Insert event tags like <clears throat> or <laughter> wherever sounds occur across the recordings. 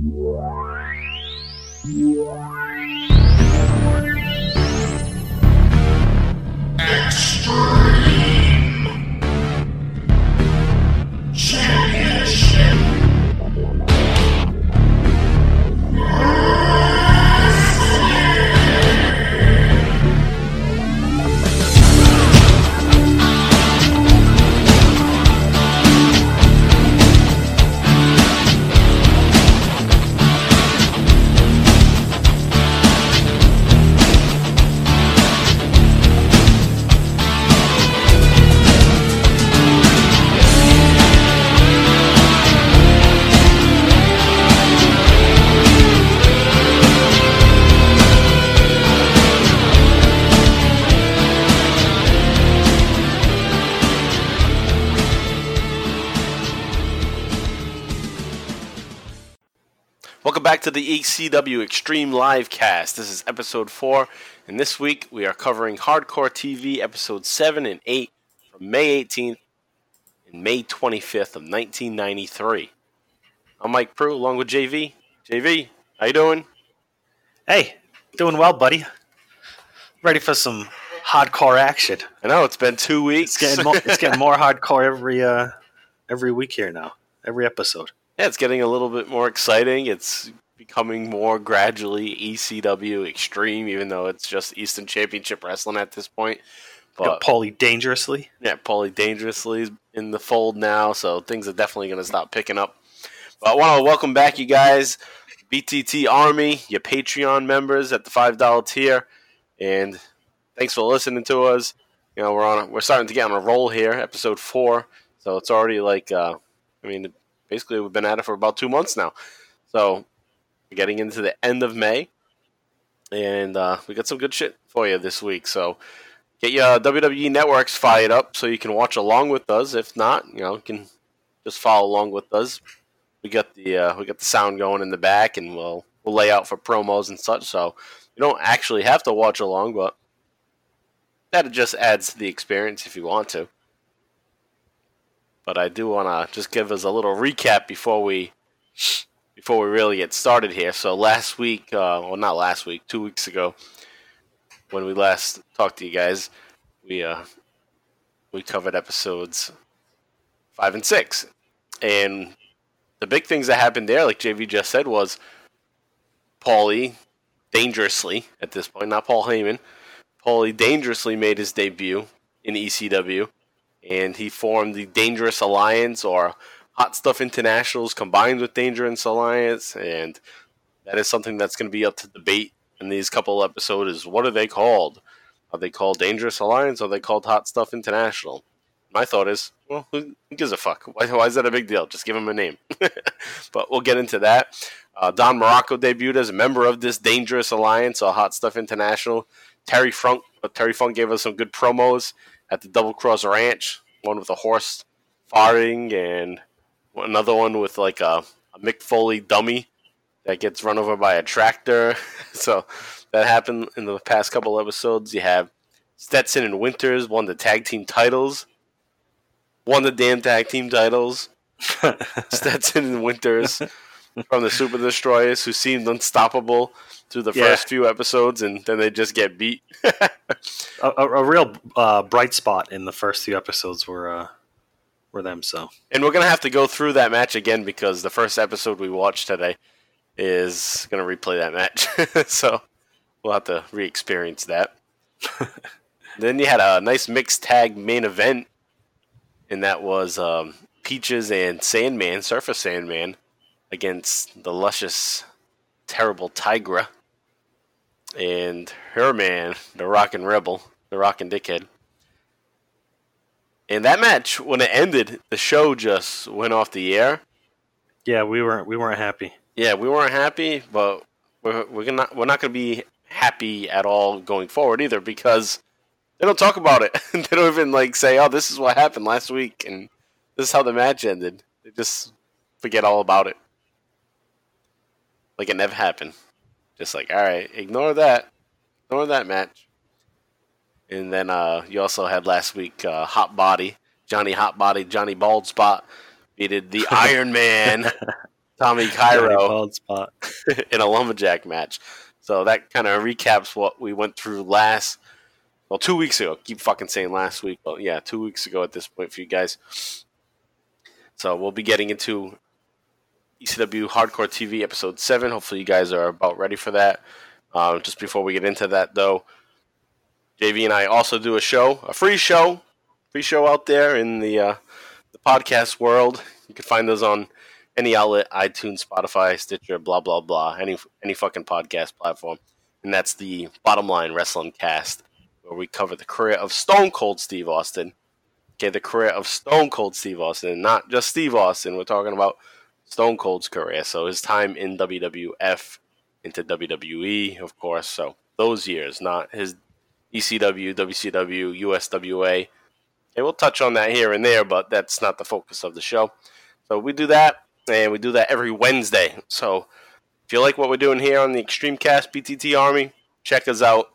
Welcome the ECW Extreme Live Cast. This is episode 4, and this week we are covering Hardcore TV episodes 7 and 8 from May 18th and May 25th of 1993. I'm Mike Pru along with JV. JV, how you doing? Hey, doing well, buddy. Ready for some hardcore action. I know it's been 2 weeks. It's getting more, it's getting more hardcore every uh, every week here now. Every episode. yeah, it's getting a little bit more exciting. It's becoming more gradually ECW Extreme even though it's just Eastern Championship Wrestling at this point. Got But Paulie dangerously. Yeah, Paulie Dangerously is in the fold now, so things are definitely going to stop picking up. But I want to welcome back you guys, BTT Army, your Patreon members at the five dollar tier, and thanks for listening to us. You know, we're on, we're starting to get on a roll here, episode four. So it's already like, uh, I mean, basically we've been at it for about two months now. So getting into the end of May, and uh, we got some good shit for you this week. So get your WWE networks fired up so you can watch along with us. If not, you know, you can just follow along with us. We got the uh, we got the sound going in the back, and we'll we'll lay out for promos and such. So you don't actually have to watch along, but that just adds to the experience if you want to. But I do want to just give us a little recap before we before we really get started here. So last week, uh, well, not last week, two weeks ago, when we last talked to you guys, we uh, we covered episodes five and six, and the big things that happened there, like JV just said, was Paulie dangerously at this point, not Paul Heyman. Paulie dangerously made his debut in ECW, and he formed the Dangerous Alliance or Hot Stuff Internationals combined with Dangerous Alliance, and that is something that's going to be up to debate in these couple episodes. Is what are they called? Are they called Dangerous Alliance? Or are they called Hot Stuff International? My thought is, well, who, who gives a fuck? Why, why is that a big deal? Just give them a name. <laughs> but we'll get into that. Uh, Don Muraco debuted as a member of this Dangerous Alliance or Hot Stuff International. Terry Funk, uh, Terry Funk gave us some good promos at the Double Cross Ranch. One with a horse farting, and another one with like a, a Mick Foley dummy that gets run over by a tractor. <laughs> so that happened in the past couple episodes. You have Stetson and Winters won the tag team titles. Won the damn tag team titles. <laughs> Stetson and Winters from the Super Destroyers, who seemed unstoppable through the Yeah. first few episodes, and then they just get beat. <laughs> a, a, a real uh, bright spot in the first few episodes were uh, were them. So And we're gonna have to go through that match again because the first episode we watched today is gonna replay that match. <laughs> so we'll have to re-experience that. <laughs> then you had a nice mixed tag main event, and that was um, Peaches and Sandman, Surface Sandman, against the luscious, terrible Tigra and her man, the Rockin' Rebel, the Rockin' Dickhead. And that match, when it ended, the show just went off the air. yeah, we weren't we weren't happy. Yeah, we weren't happy, but we're we're gonna we're not gonna be happy at all going forward either because they don't talk about it. <laughs> they don't even like say, "Oh, this is what happened last week," and this is how the match ended. They just forget all about it, like it never happened. Just like, all right, ignore that, ignore that match. And then uh, you also had last week uh, Hot Body, Johnny Hot Body, Johnny Bald Spot beated the <laughs> Iron Man Tommy <laughs> Cairo bald spot. <laughs> in a lumberjack match. So that kind of recaps what we went through last, well, two weeks ago. Keep fucking saying last week, but yeah, two weeks ago at this point for you guys. So we'll be getting into ECW Hardcore TV episode seven. Hopefully, you guys are about ready for that. Um, just before we get into that, though, JV and I also do a show, a free show, free show out there in the uh, the podcast world. You can find those on any outlet, iTunes, Spotify, Stitcher, blah blah blah, any any fucking podcast platform. And that's the Bottom Line Wrestling Cast, where we cover the career of Stone Cold Steve Austin. Okay, the career of Stone Cold Steve Austin, not just Steve Austin. We're talking about Stone Cold's career. So his time in WWF into WWE, of course. So those years, not his ECW, WCW, USWA. And we'll touch on that here and there, but that's not the focus of the show. So we do that, and we do that every Wednesday. So if you like what we're doing here on the Extreme Cast BTT Army, check us out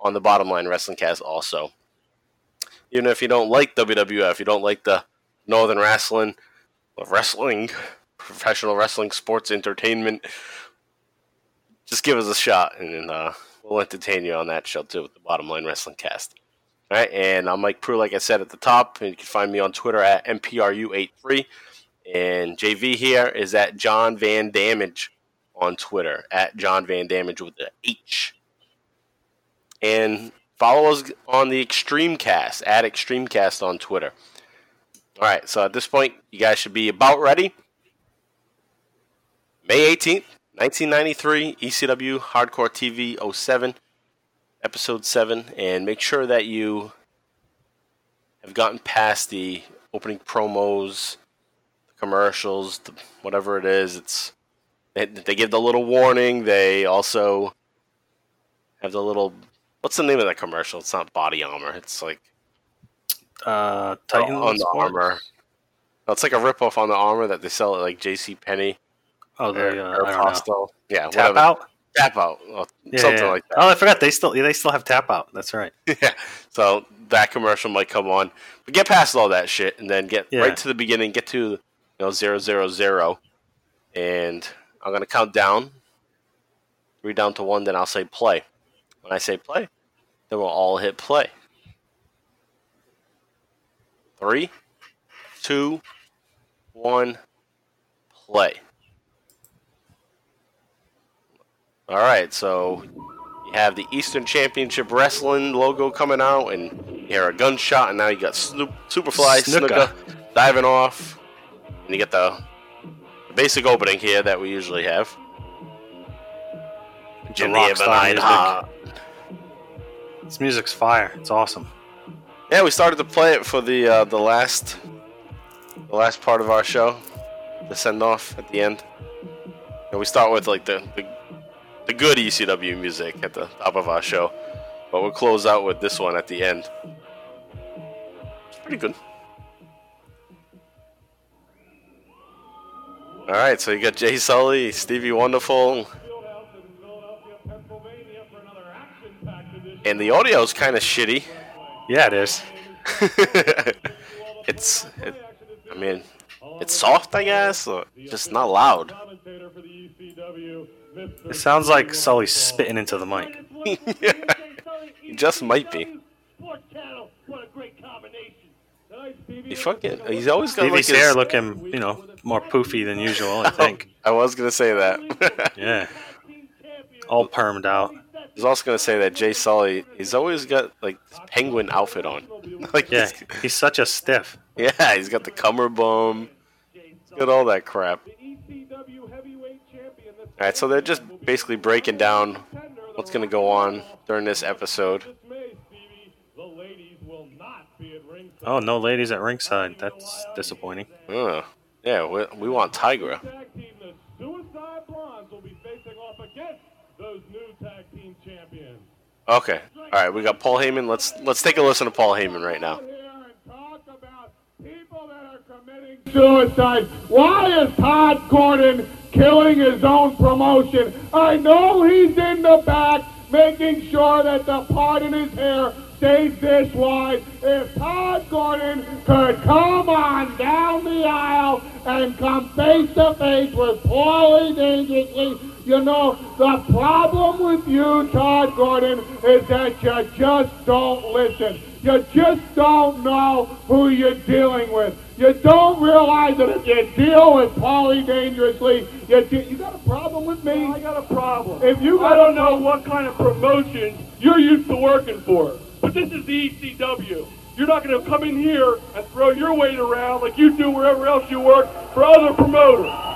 on the Bottom Line Wrestling Cast also. Even if you don't like WWF, you don't like the Northern Wrestling, wrestling, professional wrestling, sports entertainment, just give us a shot, and uh, we'll entertain you on that show too with the Bottom Line Wrestling Cast. All right, and I'm Mike Pru, like I said at the top, and you can find me on Twitter at MPRU83. And JV here is at John Van Damage on Twitter, at John Van Damage with the H. And follow us on the Extreme Cast, at Extreme Cast on Twitter. All right, so at this point, you guys should be about ready. May 18th, 1993, ECW Hardcore TV 07, Episode 7. And make sure that you have gotten past the opening promos, the commercials, the, whatever it is. It's they, they give the little warning. They also have the little. What's the name of that commercial? It's not body armor. It's like Uh, Titan on the armor. No, it's like a ripoff on the armor that they sell at like J.C. Penney Oh, or, the uh, or I don't know. Yeah, Tap whatever. out. Tap out, or Yeah, something yeah. like that. Oh, I forgot they still they still have tap out. That's right. <laughs> yeah. So that commercial might come on. But get past all that shit and then get Yeah. right to the beginning, get to you know zero zero zero. And I'm gonna count down. Three down to one, then I'll say play. When I say play, then we'll all hit play. Three, two, one, play. All right, so you have the Eastern Championship Wrestling logo coming out, and you hear a gunshot, and now you got Snoop, Superfly Snuka. Snuka diving off, and you get the, the basic opening here that we usually have. The In rock the star Ebonite music. This music's fire. It's awesome. Yeah, we started to play it for the uh, the last the last part of our show, the send off at the end. And we start with like the, the the good ECW music at the top of our show, but we'll close out with this one at the end. It's pretty good. All right, so you got Jay Sully, Stevie Wonderful, and the audio is kind of shitty. Yeah, it is. <laughs> it's, it, I mean, it's soft, I guess, or just not loud. It sounds like Sully's spitting into the mic. He <laughs> just might be. He fucking, he's always got like Stevie's hair his, looking, you know, more poofy than usual. I <laughs> oh, think. I was gonna say that. <laughs> Yeah. All permed out. I was also gonna say that Jay Sully, he's always got like this penguin outfit on. like, Yeah, he's- he's such a stiff. yeah, he's got the cummerbum, he's got all that crap. All right, so they're just basically breaking down what's gonna go on during this episode. Oh, no ladies at ringside. That's disappointing. Oh, yeah, we, we want Tigra. tag team, the Suicide Blondes, will be facing off against those new tag team champions. Okay, all right, we got Paul Heyman. Let's let's take a listen to Paul Heyman right now. Here and talk about people that are committing suicide. Why is Tod Gordon killing his own promotion? I know he's in the back making sure that the part in his hair stays this wide, if Tod Gordon could come on down the aisle and come face to face with Paulie Dangerously, you know, the problem with you, Tod Gordon, is that you just don't listen. You just don't know who you're dealing with. You don't realize that if you deal with Paulie dangerously, you, de- you got a problem with me? I got a problem. If you I don't know what kind of promotions you're used to working for, but this is the ECW. You're not going to come in here and throw your weight around like you do wherever else you work for other promoters.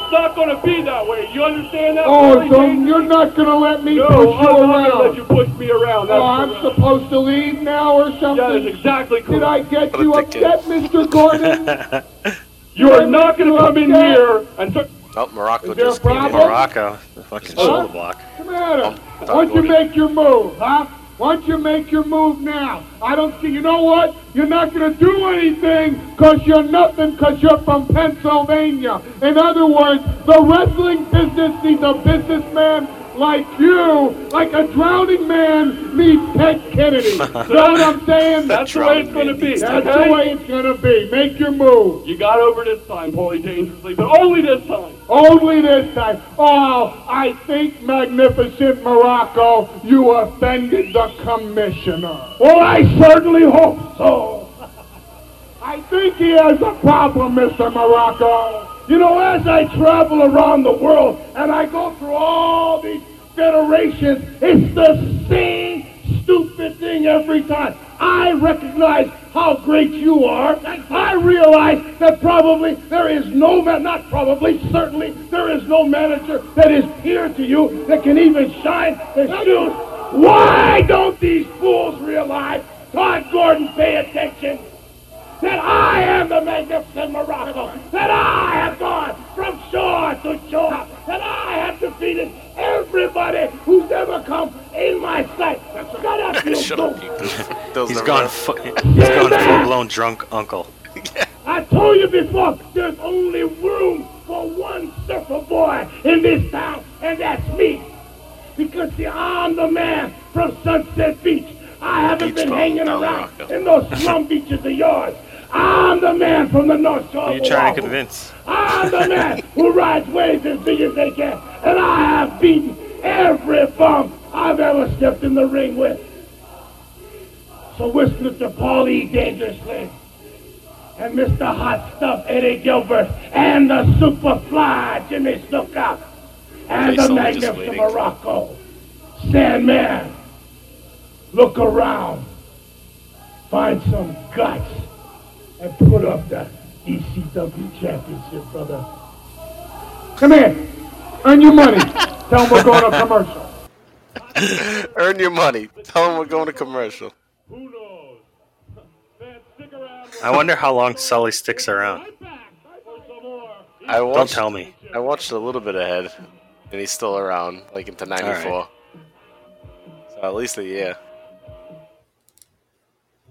It's not going to be that way. You understand that? Oh, Paulie so Dangerous? you're not going to let me No, push you I'm not going to let you push me around. Oh, That's Oh, I'm correct. supposed to leave now or That something? is exactly correct. Did I get What a you dickhead. upset, Mr. Gordon? <laughs> You are not going to come in here and t- Oh, Muraco Is there a just came in. Muraco, the fucking Huh? shoulder block. What's the matter? Why don't you make your move, huh? Why don't you make your move now? I don't see. You know what? You're not going to do anything because you're nothing because you're from Pennsylvania. In other words, the wrestling business needs a businessman like you, like a drowning man needs Ted Kennedy. <laughs> know what I'm saying? that's the way it's going to be. That's okay? the way it's going to be. Make your move. You got over this time, Paulie Dangerously, but only this time. Only this time. Oh, I think, magnificent Muraco, you offended the commissioner. Well, I certainly hope so. <laughs> I think he has a problem, Mr. Muraco. You know, as I travel around the world and I go through all these federations, it's the same stupid thing every time. I recognize how great you are. I realize that probably there is no man, not probably, certainly, there is no manager that is peer to you that can even shine the shoes. Why don't these fools realize, Tod Gordon, pay attention, that I am the magnificent Muraco, that I have gone from shore to shore, that I have defeated everybody who's ever come in my sight. God, I feel Shut up, you goof. <laughs> Those He's gone. Fu- he's <laughs> gone full blown drunk uncle. I told you before, there's only room for one surfer boy in this town, and that's me. Because see, I'm the man from Sunset Beach. I haven't Beach been hanging around Muraco. in those slum beaches of yours. I'm the man from the North Shore. Who are you trying to convince? I'm the <laughs> man who rides waves as big as they can, and I have beaten every bum I've ever stepped in the ring with. So whisper to Paulie dangerously, and Mr. Hot Stuff Eddie Gilbert, and the Superfly Jimmy Snuka, and the Magnificent. Muraco. Sandman, look around, find some guts, and put up that ECW championship, brother. Come here, earn your money. <laughs> Tell them we're going to commercial. Earn your money. Tell them we're going to commercial. Who knows? Man, stick around. I wonder how long Sully sticks around. Right back for some more. I Don't tell me. I watched a little bit ahead, and he's still around, like into '94. So at least a year.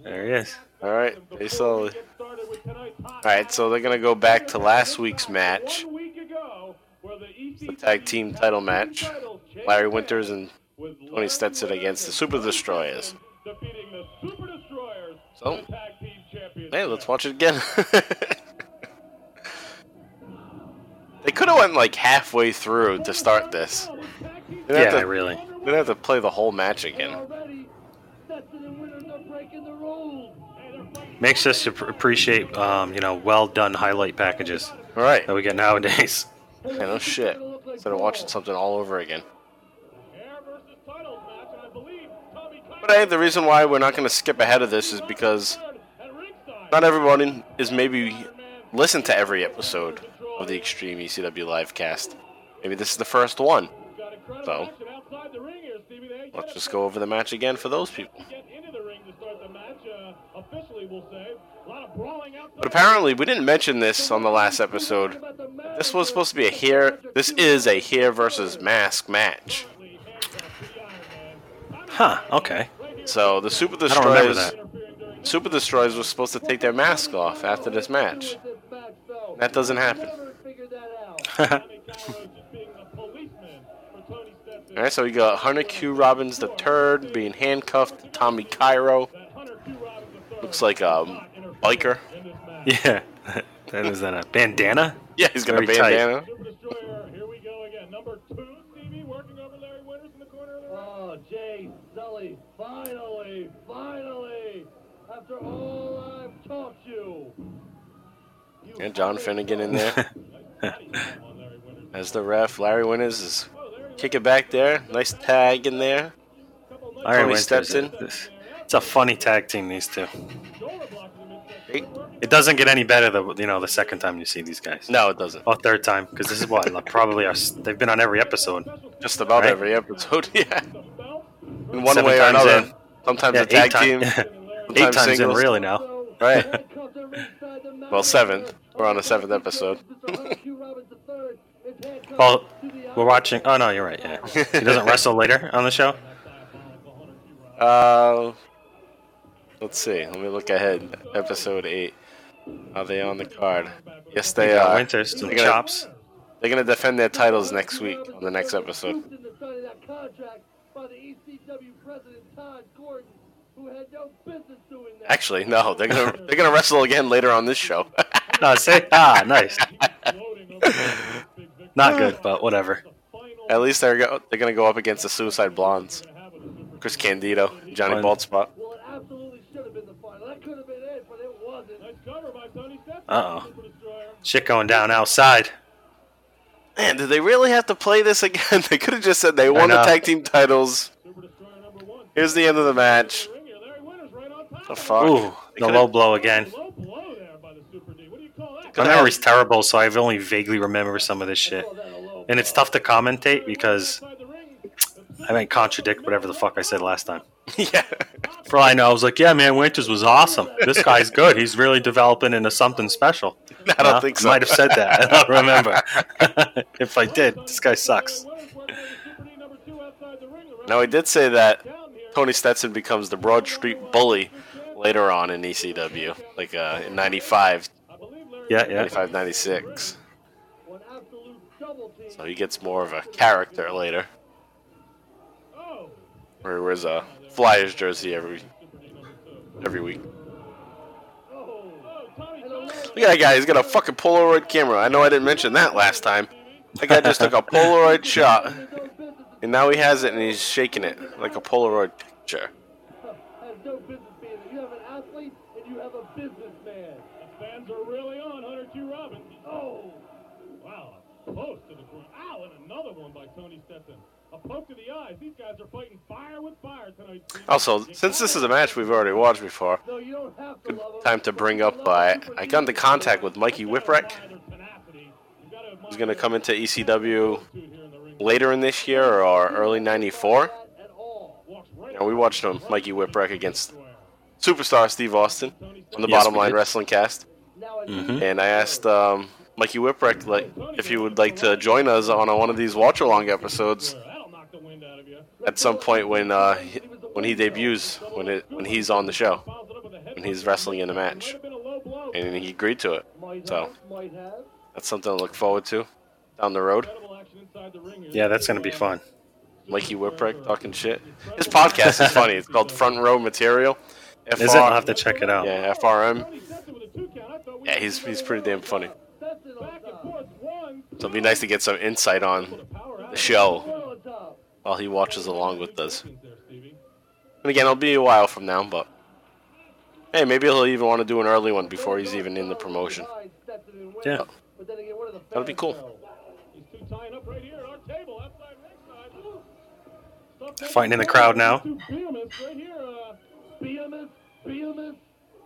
There he is. All right, they slowly. Get started with tonight's hot All right, so they're gonna go back to last week's match, One week ago, where the tag team title match. Larry Winters and Tony Stetson against the Super Destroyers. Stetson Defeating the Super Destroyers So, for the tag team championship. Hey, let's watch it again. <laughs> they could have went like halfway through to start this. They didn't Yeah, to, really. they didn't have to play the whole match again. Already, Stetson and Winters are breaking the rules. Makes us appreciate, um, you know, well done highlight packages All right, that we get nowadays. <laughs> yeah, no shit. Instead of watching something all over again. Hair versus titles match, and I believe But hey, the reason why we're not going to skip ahead of this is because not everybody is maybe listen to every episode of the Extreme ECW live cast. Maybe this is the first one. So, action outside the ring here, Stevie. They let's just go over the match again for those people. get into the ring to start the match. Uh, officially, we'll say. A lot of brawling outside. But apparently, we didn't mention this on the last episode. This was supposed to be a hair. This is a hair versus mask match. Huh, okay. So the Super don't remember Destroyers, Super Destroyers was supposed to take their mask off after this match. That doesn't happen. <laughs> All right, so we got Hunter Q. Robbins the third being handcuffed to Tommy Cairo. Looks like a biker. Yeah. <laughs> that is that a bandana? Yeah, he's got a Very tight. bandana. Super here we go again. Number two, Stevie, working over Larry Winters in the corner of the ring. Oh, Jay Sully, finally, finally, after all I've taught you. you And John Finegan in there <laughs> as the ref. Larry Winters is kicking back there. Nice tag in there. Larry Tony Winters. Stetson. This- It's a funny tag team, these two. It doesn't get any better the you know the second time you see these guys. No, it doesn't. Or third time because this is what like, probably our, they've been on every episode. Just about Right. every episode, <laughs> yeah. In one Seven way or another. in. Sometimes Yeah, a tag team. <laughs> eight times in singles. really now. Right. Handcuffed and ringside the Well, seventh. We're on the seventh episode. <laughs> Well, we're watching. Oh no, you're right. Yeah, he doesn't wrestle later on the show. Uh, let's see. Let me look ahead. Episode eight. Are they on the card? Yes, they are. Winters some They're gonna- chops. They're gonna defend their titles next week on the next episode. Duped into signing that contract by the ECW president Tod Gordon, who had no business doing that. Actually, no. They're gonna <laughs> they're gonna wrestle again later on this show. <laughs> No, say ah, nice. <laughs> Not good, but whatever. At least they're go- they're gonna go up against the Suicide Blondes. Chris Candido, Johnny. Baldspot. Well, it absolutely should have been the final. That could have been it, but it wasn't. Nice cover by Stetson. Uh-oh. Shit going down outside. Man, did they really have to play this again? <laughs> They could have just said they won the tag team titles. Super Destroyer number one. Here's the end of the match. Ring here. Larry Winters right on top. The fuck? Ooh, They the low blow again. Low blow there by the Super D. What do you call that? My memory's terrible, so I've only vaguely remember some of this shit. Call that a low And it's tough to commentate because Inside the ring. I might contradict whatever the fuck I said last time. <laughs> yeah. For all I know, I was like, "Yeah, man, Winters was awesome. This guy's good. He's really developing into something special." <laughs> I don't think so. I might have said that. I don't remember. <laughs> if I did, this guy sucks. Winters working with the Super D number two outside the ring. The ref Now, he did say that. Tony Stetson becomes the Broad Street Bully later on in ECW, like uh, in 95, I believe Yeah, yeah. 95, 96. One absolute double team. So he gets more of a character later. Oh. Where he wears a Flyers jersey every every week. Oh, Tony And a low Look at that guy. He's got a fucking Polaroid camera. I know I didn't mention that last time. That guy just took a Polaroid <laughs> shot, and now he has it and he's shaking it like a Polaroid picture. has no business being there. You have an athlete and you have a businessman. The fans are really on Hunter Q. Robbins. Oh, Wow, a poke to the groin. Ow, and another one by Tony Stetson. A poke to the eyes. These guys are fighting fire with fire tonight. Also, since this is a match we've already watched before, no, you don't have to love him. time to bring up. Uh, I got into contact with Mikey Whipwreck. He's gonna come into ECW later in this year or early '94. At all. And we watched him, Mikey Whipwreck against superstar Steve Austin on the Yes, Bottom Line. Wrestling Cast. Now it Mhm. And I asked um, Mikey Whipwreck like if he would like to join us on one of these watch along episodes That'll knock the wind out of you. At some point when uh, he- when he debuts, when it when he's on the show, Fouls it up with a head when he's wrestling in a match, have been a low blow. and he agreed to it. So have, might have. that's something to look forward to down the road. Incredible action inside the ring here. Yeah, that's gonna be fun. Mikey Whipwreck talking shit. His podcast is funny. It's called Front Row Material. Is it? I'll have to check it out. Yeah, FRM. Tony Stetson with a two count. I thought we Yeah, he's he's pretty damn funny. Stetson on Back and top. forth. One. So it'll be nice to get some insight on the show Well on top. While he watches along with us. And again, it'll be a while from now, but hey, maybe he'll even want to do an early one before he's even in the promotion. Stetson and Winters. Yeah. But then again, what are the That'd be cool. know? These two tying up right here at our table outside ringside. Stuff Fighting in the crowd now. Two behemoths right here. Behemoth, Behemoth.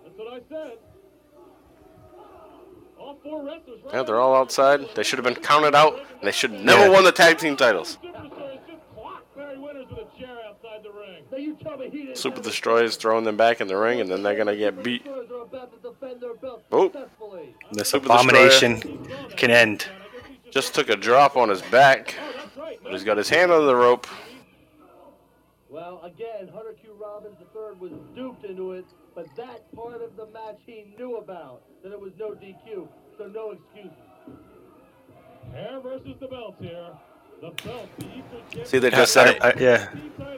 that's what I said. All four wrestlers. Right Yeah, they're all outside. They should have been counted out, and they should never Yeah. won the tag team titles. Super have it. Destroyers throwing them back in the ring, and then they're gonna get beat. Destroyers are about to defend their belt Oh. This Super abomination can end. Just took a drop on his back, but he's got his hand on the rope. Well, again, Hunter Q. Robbins III was duped into it, but that part of the match he knew about, that it was no DQ, so no excuses. Hair versus the belt here. See, they just said. I- I- yeah.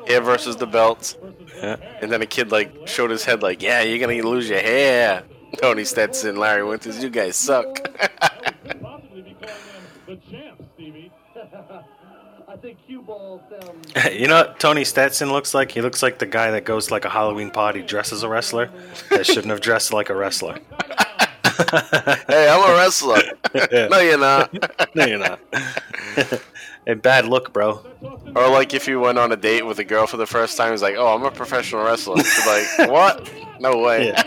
Hair versus the belts. Yeah. And then a kid like showed his head like, yeah, you're gonna lose your hair. <laughs> Tony Stetson, Larry Winters, you guys suck. Possibly be calling them the champs, Stevie. <laughs> I think cue ball. You know what Tony Stetson looks like? He looks like the guy that goes to like a Halloween party dressed as a wrestler that shouldn't have dressed like a wrestler. <laughs> hey, I'm a wrestler. Yeah. no, you're not. no, you're not. A bad look, bro. Or like if you went on a date with a girl for the first time, it's like, oh, I'm a professional wrestler. It's like, <laughs> what? No way. <laughs> I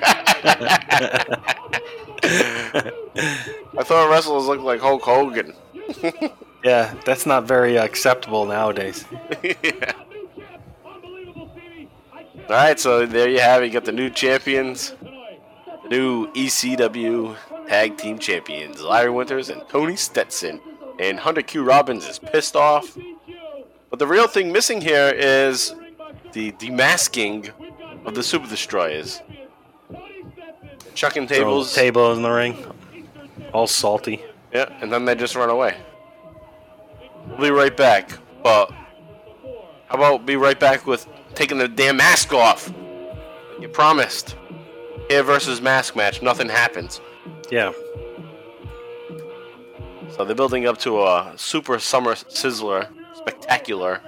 thought wrestlers looked like Hulk Hogan. <laughs> Yeah, that's not very acceptable nowadays. Yeah. All right, so there you have it. You got the new champions, the new ECW Tag Team Champions, Larry Winters and Tony Stetson. And Hunter Q Robbins is pissed off. But the real thing missing here is the demasking of the Super Destroyers. Chucking Tables, tables. table in the ring, all salty. Yeah, and then they just run away. We'll be right back. But how about be right back with taking the damn mask off? You promised. Hair versus mask match, nothing happens. Yeah, So they're building up to a super summer sizzler, spectacular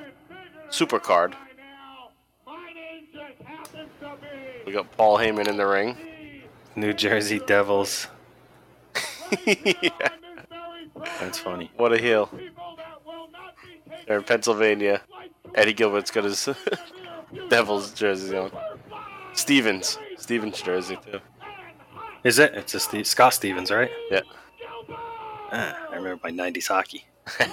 super card. We got Paul Heyman in the ring. New Jersey Devils. Yeah, <laughs> That's funny. what a heel. They're in Pennsylvania. Eddie Gilbert's got his <laughs> Devils jersey on. Stevens. Stevens jersey, too. Is it? It's a Steve, Scott Stevens, right? Yeah. Ah, I remember my '90s hockey. <laughs>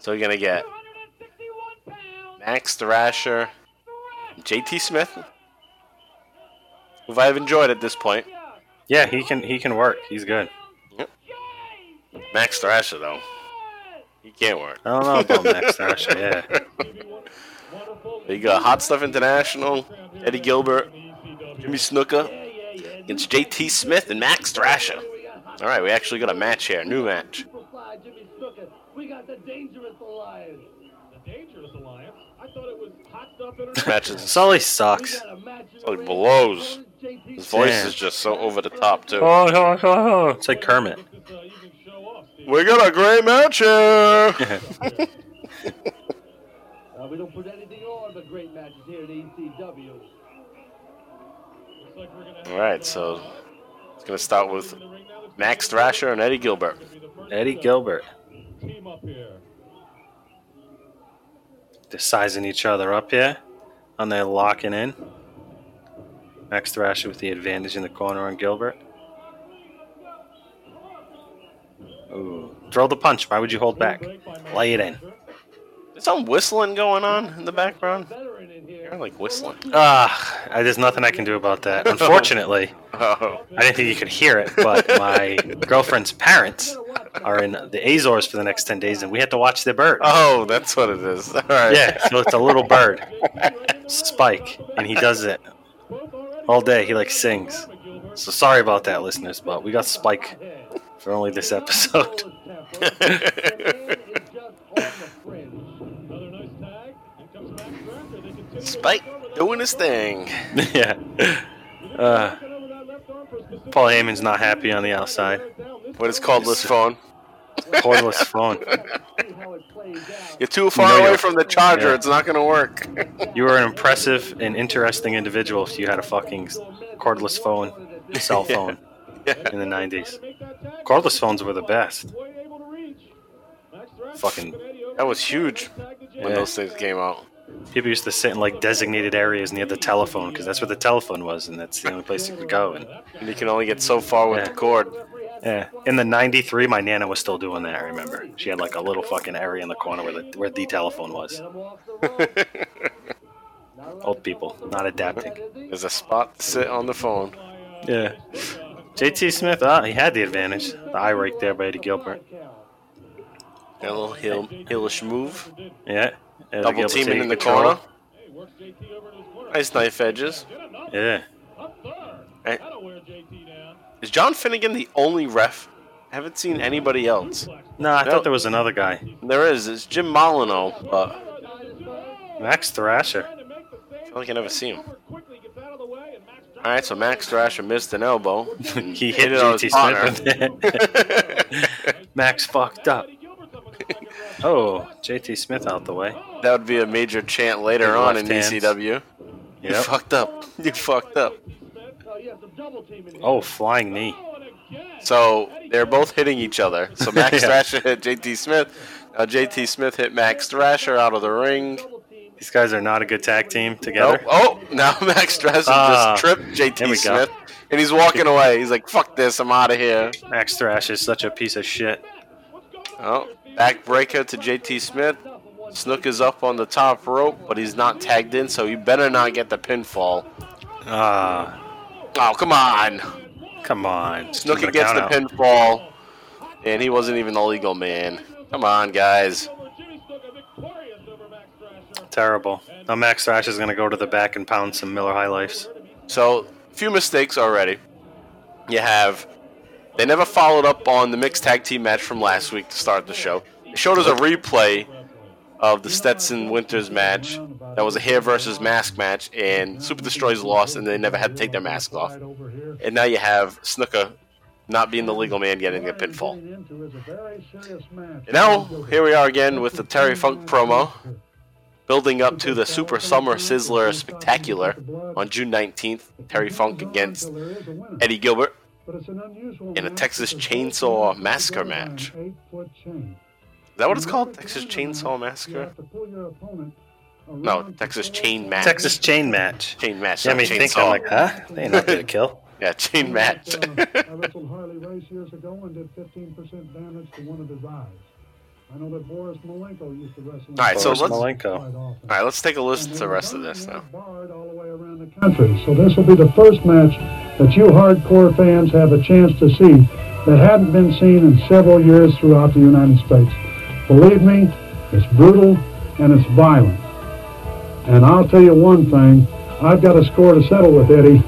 So we're going to get Max Thrasher, JT Smith, who I've enjoyed at this point. Yeah, he can he can work. He's good. Max Thrasher, though, he can't work. I don't know about Max Thrasher. Yeah, <laughs> You got Hot Stuff International, Eddie Gilbert, Jimmy Snuka against JT Smith and Max Thrasher. All right, we actually got a match here, new match. Superfly Jimmy Snuka. We got the Dangerous Alliance. The Dangerous Alliance. I thought it was hot stuff This international. match is Sully sucks. got a match in like the ring. blows. His voice Damn. is just so over the top too. It's like Kermit. This uh, evening show. We got a great match here. <laughs> Uh, we don't put anything on but great matches here at ECW. Looks like we're gonna have, All right, so it's gonna start with Max Thrasher and Eddie Gilbert. Eddie Gilbert. team up here. They're sizing each other up here, and they're locking in. Max Thrasher with the advantage in the corner on Gilbert. Ooh. Throw the punch. Why would you hold back? Lay it in. There's some whistling going on in the background. You're like whistling. Ah, I- there's nothing I can do about that. <laughs> Unfortunately, Oh, I didn't think you could hear it, but my girlfriend's parents are in the Azores for the next 10 days, and we had to watch the bird. oh, that's what it is. All right. Yeah, so it's a little bird, Spike, and he does it all day. He like sings. So sorry about that, listeners, but we got Spike for only this episode. <laughs> <laughs> Spike doing his thing. <laughs> yeah. Uh, Paul Heyman's not happy on the outside. What is cordless phone? Cordless phone. <laughs> You're too far know away from the charger. yeah. It's not gonna work. <laughs> You were an impressive and interesting individual if you had a fucking cordless phone, cell phone in the 90s. Cordless phones were the best. Fucking that was huge when Yeah. those things came out. People used to sit in like designated areas near the telephone because that's where the telephone was and that's the only place you could go. And And you can only get so far with Yeah. the cord. yeah, in the '93, my nana was still doing that. I remember she had like a little fucking area in the corner where the where the telephone was. <laughs> Old people not adapting. There's a spot to sit on the phone. Yeah. JT Smith, ah, he had the advantage. The eye right there by Eddie Gilbert. that little heel, heelish move. Yeah. Double teaming in the control. corner. Nice knife edges. Yeah. Right. Is John Finegan the only ref I haven't seen anybody else. No, I No. thought there was another guy. There is. It's Jim Molyneux, but Max Thrasher. I feel like I never see him. All right, so Max Thrasher missed an elbow. <laughs> He hit it on his JT. Smith. <laughs> <laughs> Max fucked up. <laughs> Oh, JT Smith out the way. That would be a major chant later Big on in hands. ECW. You fucked up. <laughs> You fucked up. Oh, flying knee. So they're both hitting each other. So <laughs> Max Yeah. Thrasher hit JT Smith. Now JT Smith hit Max Thrasher out of the ring. These guys are not a good tag team Oh, together. oh now Max Thrasher Ah, just tripped JT go. Smith. And he's walking away. He's like, fuck this, I'm out of here. Max Thrash is such a piece of shit. Oh, backbreaker to JT Smith. Snook is up on the top rope, but he's not tagged in, so you better not get the pinfall. Ah, Oh, come on. come on. Snuka gets the out. pinfall, and he wasn't even the legal man. Come on, guys. Terrible. Now Max Thrash is going to go to the back and pound some Miller High Lifes. So, a few mistakes already. You have. They never followed up on the mixed tag team match from last week to start the show. They showed us a replay of the Stetson Winters match. That was a hair versus mask match, and Super Destroyers lost, and they never had to take their masks off. And now you have Snuka not being the legal man getting a pinfall. And now, here we are again with the Terry Funk promo, building up to the Super Summer Sizzler Spectacular on June 19th. Terry Funk against Eddie Gilbert in a Texas Chainsaw Massacre match. Is that what it's called? Texas Chainsaw Massacre? No, Texas Chain Match. Texas chain match. Chain Match. Yeah, not me think. I'm like, huh? They ain't not going to kill. <laughs> Yeah, Chain Match. I wrestled <laughs> Harley Race years ago and did 15% damage to one of his eyes. I know that Boris Malenko used to wrestle. All right, so Boris let's all Malenko. right. Let's take a listen to the rest of this now. Barred all the way around the country. So this will be the first match that you hardcore fans have a chance to see that hadn't been seen in several years throughout the United States. Believe me, it's brutal and it's violent. And I'll tell you one thing, I've got a score to settle with Eddie,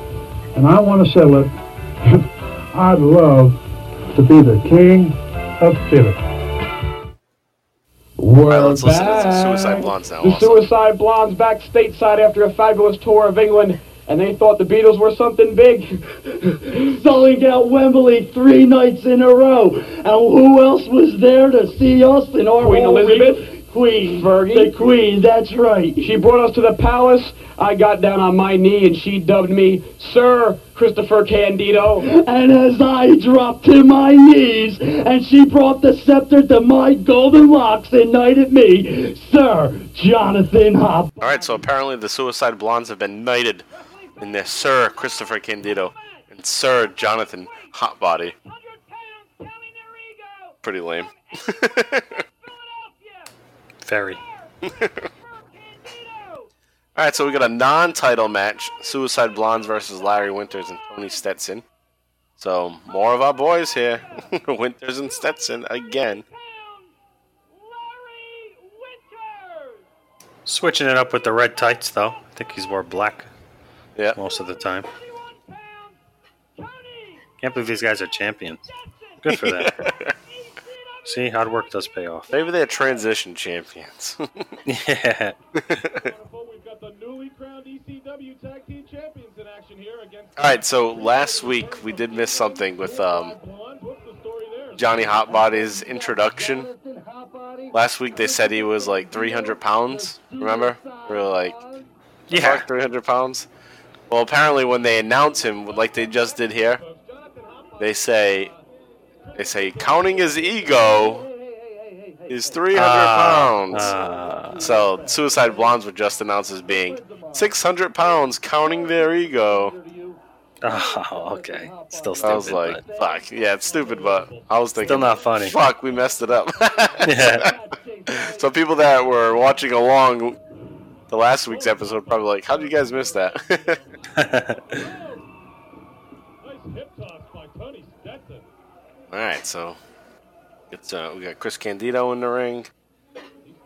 and I want to settle it. <laughs> I'd love to be the king of theater. All right, let's listen the Suicide Blondes now. The Also. Suicide Blondes back stateside after a fabulous tour of England, and they thought the Beatles were something big. <laughs> Selling out Wembley three nights in a row. And who else was there to see us in our Queen whole Elizabeth? Re- Queen. Fergie? The Queen, that's right. She brought us to the palace. I got down on my knee and she dubbed me Sir Christopher Candido. And as I dropped to my knees and she brought the scepter to my golden locks and knighted me, Sir Jonathan Hop. All right, so apparently the Suicide Blondes have been knighted in their Sir Christopher Candido and Sir Jonathan Hotbody. Pretty lame. <laughs> <laughs> All right, so we got a non-title match: Suicide Blondes versus Larry Winters and Tony Stetson. So more of our boys here, <laughs> Winters and Stetson again. Switching it up with the red tights, though. I think he's wore black Yeah. most of the time. Can't believe these guys are champions. Good for them. <laughs> See, hard work does pay off. Maybe they're transition champions. <laughs> Yeah. We've got the newly crowned ECW Tag Team Champions in action here against. All right, so last week we did miss something with um, Blonde. What's the story there? Johnny Hotbody's introduction. Last week they said he was like 300 pounds. Remember? We were like, Yeah. 300 pounds. Well, apparently when they announce him, like they just did here, they say, they say counting his ego is 300 pounds. Uh, so Suicide Blondes were just announced as being 600 pounds, counting their ego. <laughs> oh, okay. Still stupid. I was like, but- fuck, yeah, it's stupid, but I was thinking, Still not funny. Fuck, we messed it up. <laughs> Yeah. <laughs> so people that were watching along the last week's episode probably like, how did you guys miss that? All right, so it's uh, we got Chris Candido in the ring.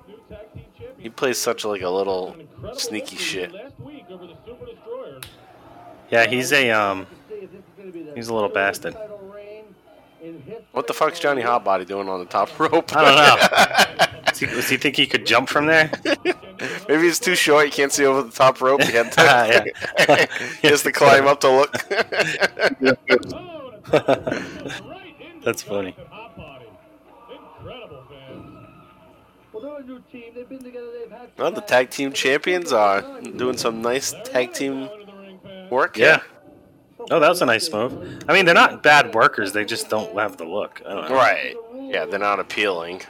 New Tag Team Champions. He plays such like a little sneaky shit. Last week over the Super Destroyers. yeah, he's a um, He's a little bastard. What the fuck's Johnny Hotbody doing on the top <laughs> rope? I don't know. <laughs> Does he, does he think he could jump from there? <laughs> Maybe he's too short. He can't see over the top rope. He, had to- Yeah. he has to climb up to look. That's funny. Well, they're a new team. They've been together. They've had. well, the tag team champions are doing some nice tag team work. Yeah. Oh, that was a nice move. I mean, they're not bad workers. They just don't have the look. I don't know. Right. Yeah, they're not appealing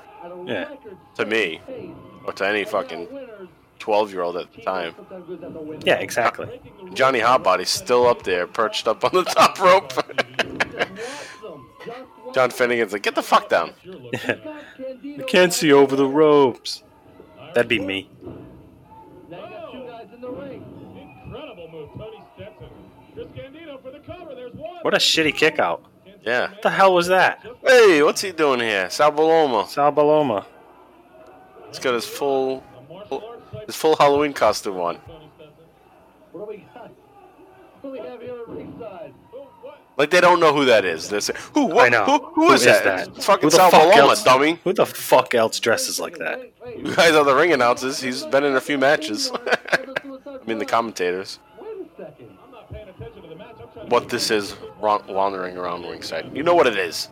Yeah. to me or to any fucking 12 year old at the time. Yeah, exactly. Johnny Hotbody's still up there, perched up on the top rope. <laughs> <laughs> John Finegan's like, get the fuck down. <laughs> I can't see over the ropes. That'd be me. Now you got two guys in the ring. Incredible move, Tony Stetson. Chris Candido for the cover. There's one. What a shitty kick out. Yeah. What the hell was that? Hey, what's he doing here? Sal Bellomo. Sal Bellomo. He's got his full, his full Halloween costume on. What do we got? What do we have here at ringside? Like they don't know who that is. They're saying, "Who? What? I know. Who, who is, that? It's fucking Who Sal fuck else- dummy. Who the fuck else dresses like that? You guys are the ring announcers. He's been in a few matches. <laughs> I mean, the commentators. Wait a second. I'm not paying attention to the match. I'm trying to What this is, wandering around ringside. You know what it is.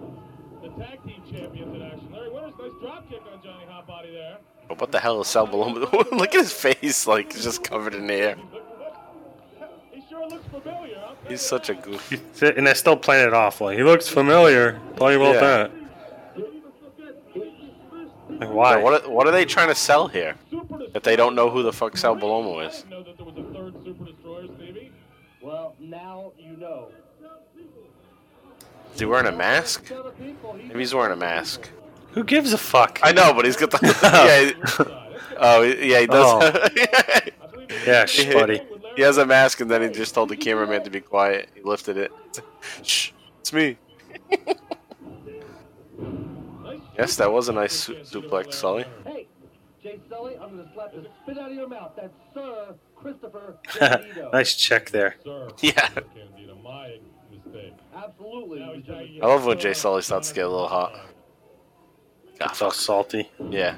the tag team champions in action. Larry Winters, nice drop kick on Johnny Hotbody there. What the hell is Sal Bellomo? <laughs> Look at his face, like just covered in hair. He sure looks familiar. I'll tell He's such a goof. And they're still playing it off like he looks familiar. Tell you about Yeah. that. Like, why? Yeah, what, are, what are they trying to sell here? Super If they don't know who the fuck Sal Bellomo I is. know that there was a third Super Destroyer, Stevie. Well, now you know. Is he wearing a mask? Other people, he Maybe he's wearing a mask. Who gives a fuck? I know, but he's got the. <laughs> <laughs> yeah, he- oh, yeah, he does. Oh. <laughs> yeah, sh- buddy. He has a mask, and then he just told the cameraman to be quiet. He lifted it. <laughs> Shh, it's me. yes, that was a nice su- suplex, Sully. Hey, Jay Sully, I'm going to slap the spit out of your mouth. That's Sir Christopher Candido. <laughs> nice check there. <laughs> Yeah. Candido, my mistake. Absolutely. Now he's trying to I love when Jay Sully starts to get a little hot. It's all salty. Yeah.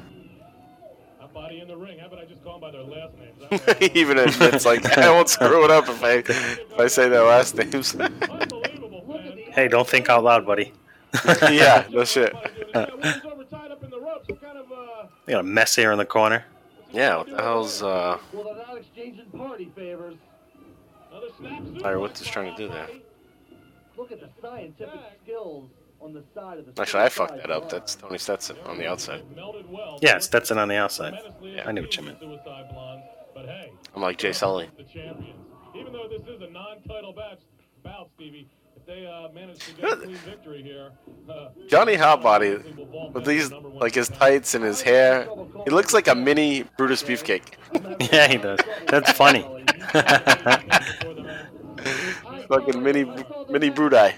Hotbody in the ring. How about I just call them by their last names? <laughs> That Even if it's like, <laughs> I won't screw it up if I, if I say their last names. Hey, don't think out loud, buddy. <laughs> yeah, no shit. Yeah, Winters over tied up in the ropes. Some kind of, uh, They got a mess here in the corner. Yeah, what the hell's, uh, Well, they're not exchanging party favors. another snap Larry, what's this trying to do there? Look at the scientific skills on the side of the Actually, I fucked that up. That's Tony Stetson on the outside. Melded. Yeah, Stetson on the outside. Tremendously I knew what you meant. the Suicide Blondes, but hey, I'm like Jay Sully. the champions. Even though this is a non-title bout, bout Stevie, if they uh, manage to get a clean victory here, uh, Johnny Hotbody, with these, like his tights and his hair, he looks like a mini Brutus Beefcake. <laughs> yeah, he does. That's funny. <laughs> Fucking mini, mini Brudai.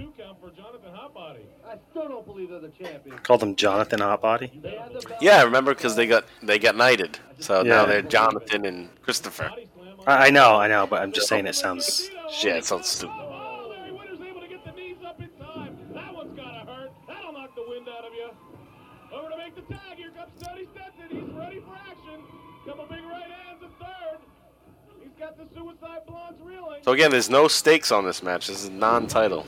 Two count for Jonathan Hotbody. I still don't believe they're the champions. Called him Jonathan Hotbody. They had the belt. Yeah, I remember because they got they got knighted. So now they're Jonathan and Christopher. Body slam on I, I know, I know, but I'm just saying it sounds. Yeah, it sounds stupid. Oh, Larry Winters able to get the knees up in time. That one's gotta hurt. That'll knock the wind out of you. Over to make the tag. Here comes Tony Stetson. He's ready for action. Couple big right hands, a third. He's got the suicide blondes reeling. So again, there's no stakes on this match. This is non-title,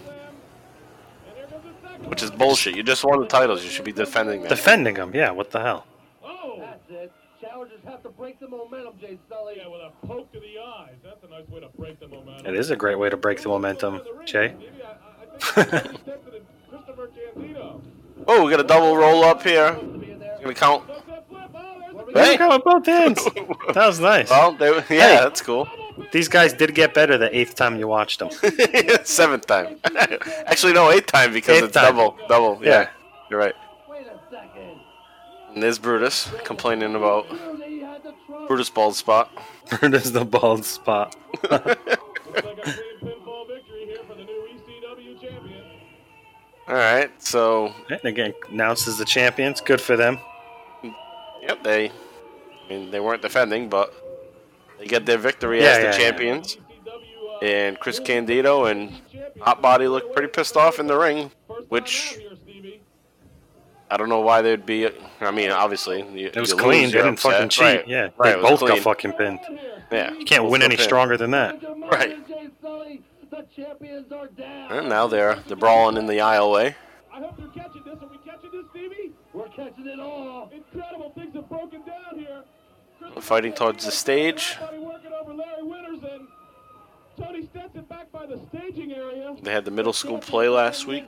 And here goes the second. Which is bullshit. You just won the titles. You should be defending them. Defending them, yeah, what the hell? Oh, That's it. Challengers have to break the momentum, Jay Sully. yeah, with a poke to the eyes. That's a nice way to break the momentum. It is a great way to break the momentum, Jay. <laughs> Oh, we got a double roll up here. To be in there. Gonna count. Does that flip? Oh, there's a Hey. Look how both ends. <laughs> That was nice. Well, they, yeah, Hey. that's cool. These guys did get better the eighth time you watched them. <laughs> Seventh time. <laughs> Actually, no, eighth time because Eighth it's time. double. Double. Yeah. Yeah. you're right. Wait a second. And there's Brutus complaining about Knew they had the trophy. Brutus bald spot. <laughs> Brutus the bald spot. Looks like a clean pinfall victory here for the new ECW champion. All right, so And again, announces the champions. Good for them. yep, they. I mean, they weren't defending, but they get their victory Yeah, as the yeah, yeah. champions. ECW, and Chris Candido and Hot Body looked pretty pissed off in the ring, which I don't know why they'd be. I mean, obviously, you, It was clean. lose, They didn't fucking cheat. Right. Yeah, right. they it was both got fucking pinned. Yeah, You can't both win any pinned. stronger than that. Right. The champions are down. And now they're they're brawling in the aisleway. I hope you're catching this. Are we catching this, Stevie? We're catching it all. Incredible things have broken down here. Fighting towards the stage. They had the middle school play last week.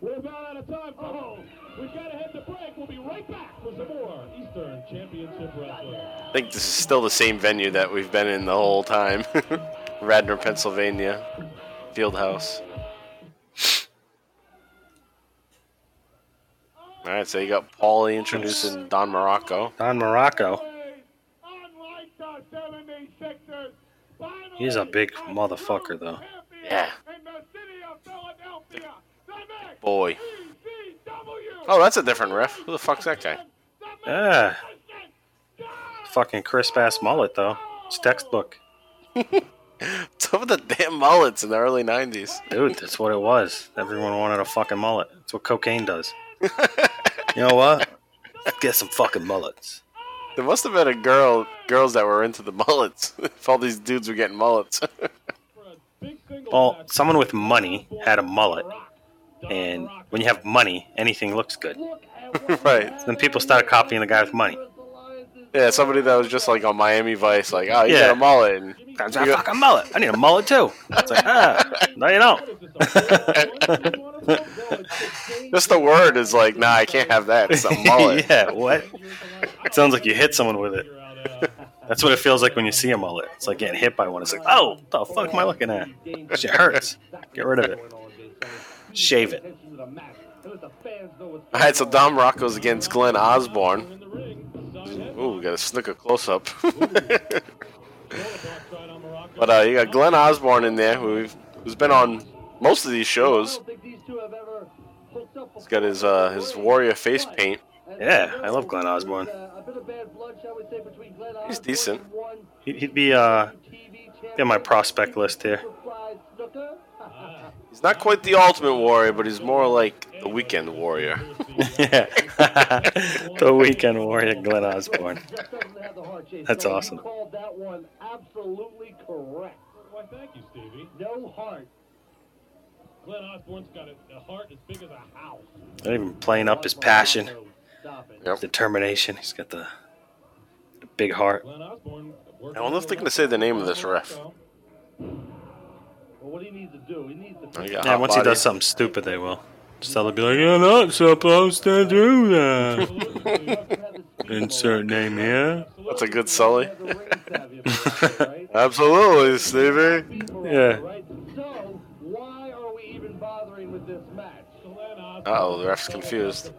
We're about out of time. Oh, we've got to head to break. We'll be right back for some more Eastern Championship Wrestling. I think this is still the same venue that we've been in the whole time. <laughs> Radnor, Pennsylvania. Fieldhouse. Alright, so you got Paulie introducing Don Muraco. Don Muraco. Unlike the 76ers, finally He's a big motherfucker, though. Yeah. in the city of Philadelphia, the next Boy. Oh, that's a different ref. Who the fuck's that guy? Yeah. Fucking crisp ass mullet, though. It's textbook. <laughs> Some of the damn mullets in the early 90s? Dude, that's what it was. Everyone wanted a fucking mullet. That's what cocaine does. <laughs> You know what? Get some fucking mullets. There must have been a girl, girls that were into the mullets. <laughs> if all these dudes were getting mullets. <laughs> Well, someone with money had a mullet, and when you have money, anything looks good. <laughs> right. Then people started copying the guy with money. Yeah, somebody that was just like on Miami Vice, like, oh, you Yeah. got a mullet. And I fucking mullet. I need a mullet too. It's like, ah, no, you don't. <laughs> just the word is like, nah, I can't have that. It's a <laughs> mullet. yeah, what? It sounds like you hit someone with it. That's what it feels like when you see a mullet. It's like getting hit by one. It's like, oh, the fuck am I looking at? Shit hurts. Get rid of it. Shave it. All right, so Don Muraco's against Glenn Osborne. Ooh, we got a Snuka close up. <laughs> but uh, you got Glenn Osborne in there, who've, who's been on most of these shows. He's got his uh, his warrior face paint. Yeah, I love Glenn Osborne. He's decent. He'd, be uh, on my prospect list here. He's not quite the ultimate warrior, but he's more like the weekend warrior. yeah, <laughs> the weekend warrior, Glenn Osborne. That's awesome. Called that one absolutely correct. Why, thank you, Stevie. No heart. Glenn Osborne's got a, a heart as big as a house. Not even playing up his passion, Stop. Yep. determination. He's got the, the big heart. Glenn Osborne. I wonder if they're gonna say the name of this ref. Well, what do you need to do? He needs to. Oh, you got Yeah, Hot once he does something stupid, they will. Just they'll be like, "You're not supposed to do that." <laughs> Insert name here. That's a good Sully. <laughs> Absolutely, Stevie. Yeah. Right? So, why are we even bothering with this match? Uh oh, the ref's confused.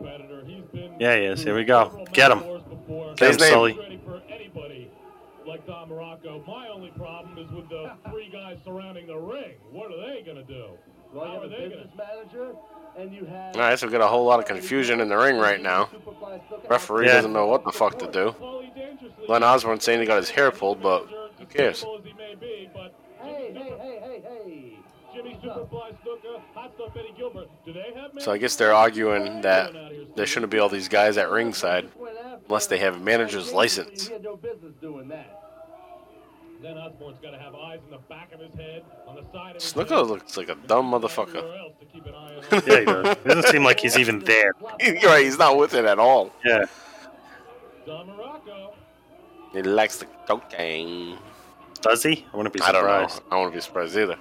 Yeah, he is. Here we go. Get him. Get him, name. Sully. Ready for anybody like Don Muraco. My only problem is with the <laughs> three guys surrounding the ring. What are they going to do? Well, you How have are a they going to? manager, and you have. All right, so we've got a whole lot of confusion in the ring right now. Referee Yeah. doesn't know what the fuck to do. Glenn Osborne saying he got his hair pulled, but who cares? As he may be, but Hey, hey, hey, hey, hey. Jimmy Superfly Snuka, Hot Stuff Eddie Gilbert, do they have So I guess they're arguing that there shouldn't be all these guys at ringside unless they have a manager's license. He had no business doing that. Then Osborne's got to have eyes in the back of his head, on the side of his Snuka head, looks like a dumb motherfucker. everywhere else to keep an eye on. <laughs> Yeah, he does. It doesn't seem like he's even there. <laughs> You're right, he's not with it at all. Yeah. Don Muraco. He likes the cocaine. Does he? I wouldn't be I don't know. surprised. I won't be surprised either.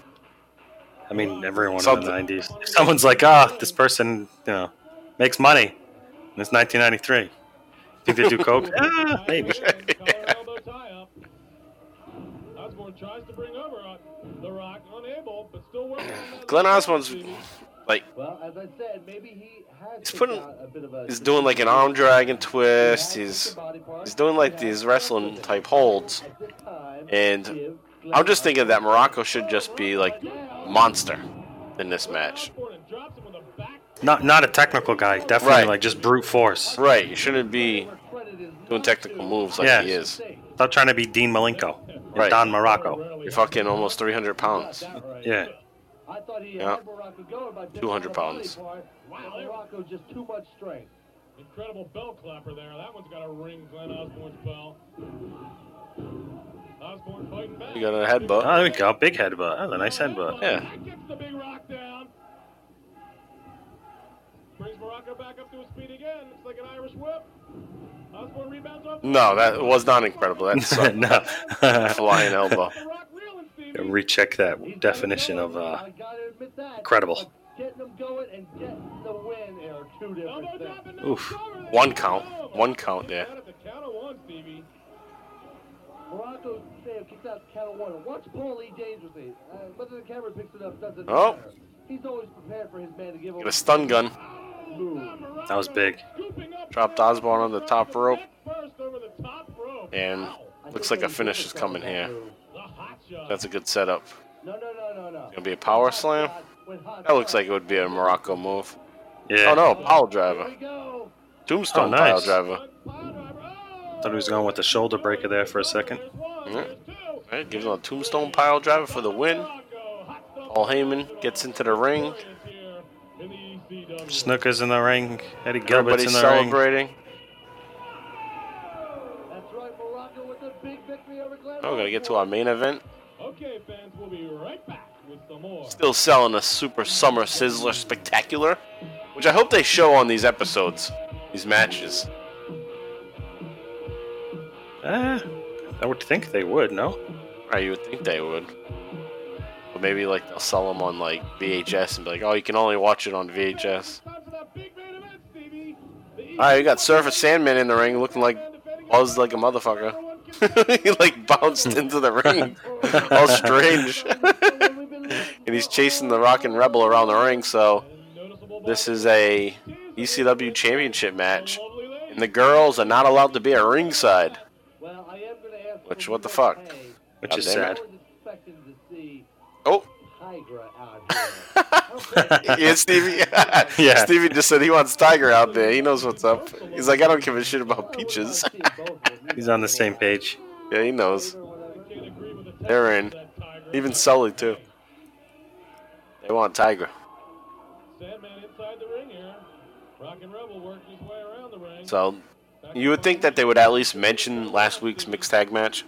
I mean, everyone Something. in the 90s. If someone's like, ah, this person, you know, makes money, and it's 1993. Think they do coke? <laughs> ah, maybe. Tries to bring over uh, the Rock, unable, but still working on. <clears throat> Glenn Osborne's like Well, as I said, maybe he has. He's putting- a bit of a- he's doing like an arm drag and twist. He He's the body part. he's doing like He these wrestling type holds. At this time, And I'm just thinking that Muraco should just be like monster in this match. Osborne and drops him with a back Not not a technical guy. Definitely Right. like just brute force. Right, you shouldn't be doing technical moves like Yeah. he is. Stop trying to be Dean Malenko. Right. Don Muraco. You're fucking almost 300 pounds. Yeah. I thought Yeah. had Muraco going by 200 pounds. part, but Muraco just too much strength. Incredible bell clapper there. That one's got to ring Glenn Osborne's bell. Osborne fighting back. You got a headbutt. Oh, there we go. Big headbutt. That's a nice headbutt. Yeah. That gets the big rock down. Brings Muraco back up to his feet again. Looks like an Irish whip. Osborne rebounds off. No, that was not incredible. That's <laughs> a no. <laughs> flying elbow. The Rock reeling, Stevie. Recheck that He's definition of uh, I gotta admit that. incredible. Getting them going and getting the win are two different Elbow things. Oof. no cover there. One count. One count there. Got it, the count of one, Stevie. Muraco Sam kicks out count of one. Watch Paul Lee dangerously. Uh, whether the camera picks it up doesn't Oh. matter. He's always prepared for his man to give him Get a stun gun. That was big. Dropped Osborne on the top rope. First over the top rope. And looks like a finish is coming here. move. The hot shot. That's a good setup. No, no, no, no, no. Gonna be a power slam. That looks like it would be a Muraco move. Yeah. Oh no, pile driver. Tombstone Oh, pile driver. Thought he was going with the shoulder breaker there for a second. Yeah. Right, gives him a tombstone pile driver for the win. Paul Heyman gets into the ring. Snuka's in the ring. Eddie Gilbert's Everybody's in the ring. celebrating. That's right, Muraco with the big victory over Glenn. Oh, we're gonna get to our main event. Okay, fans, we'll be right back with some more. Still selling a Super Summer Sizzler Spectacular, which I hope they show on these episodes, these matches. Eh, I would think they would, no? Right, you would think they would. But maybe like they'll sell them on like VHS and be like, oh, you can only watch it on VHS. Time for that big main event, Stevie. The All right, we got Surfer Sandman in the ring, looking like buzzed like a motherfucker. <laughs> he like bounced <laughs> into the ring, all strange. <laughs> and he's chasing the Rockin' Rebel around the ring. So this is a ECW Championship match, and the girls are not allowed to be at ringside. Well, I am gonna ask Which, what the fuck? Which is God damn sad. I was expecting to see Oh, Tigra out here. <laughs> yeah, Stevie. <laughs> Yeah. Stevie just said he wants Tiger out there. He knows what's up. He's like, I don't give a shit about Peaches. <laughs> He's on the same page. yeah, he knows. They're in. Even Sully too. They want Tiger. Sandman inside the ring here. Rockin' Rebel working his way around the ring. So you would think that they would at least mention last week's mixed tag match.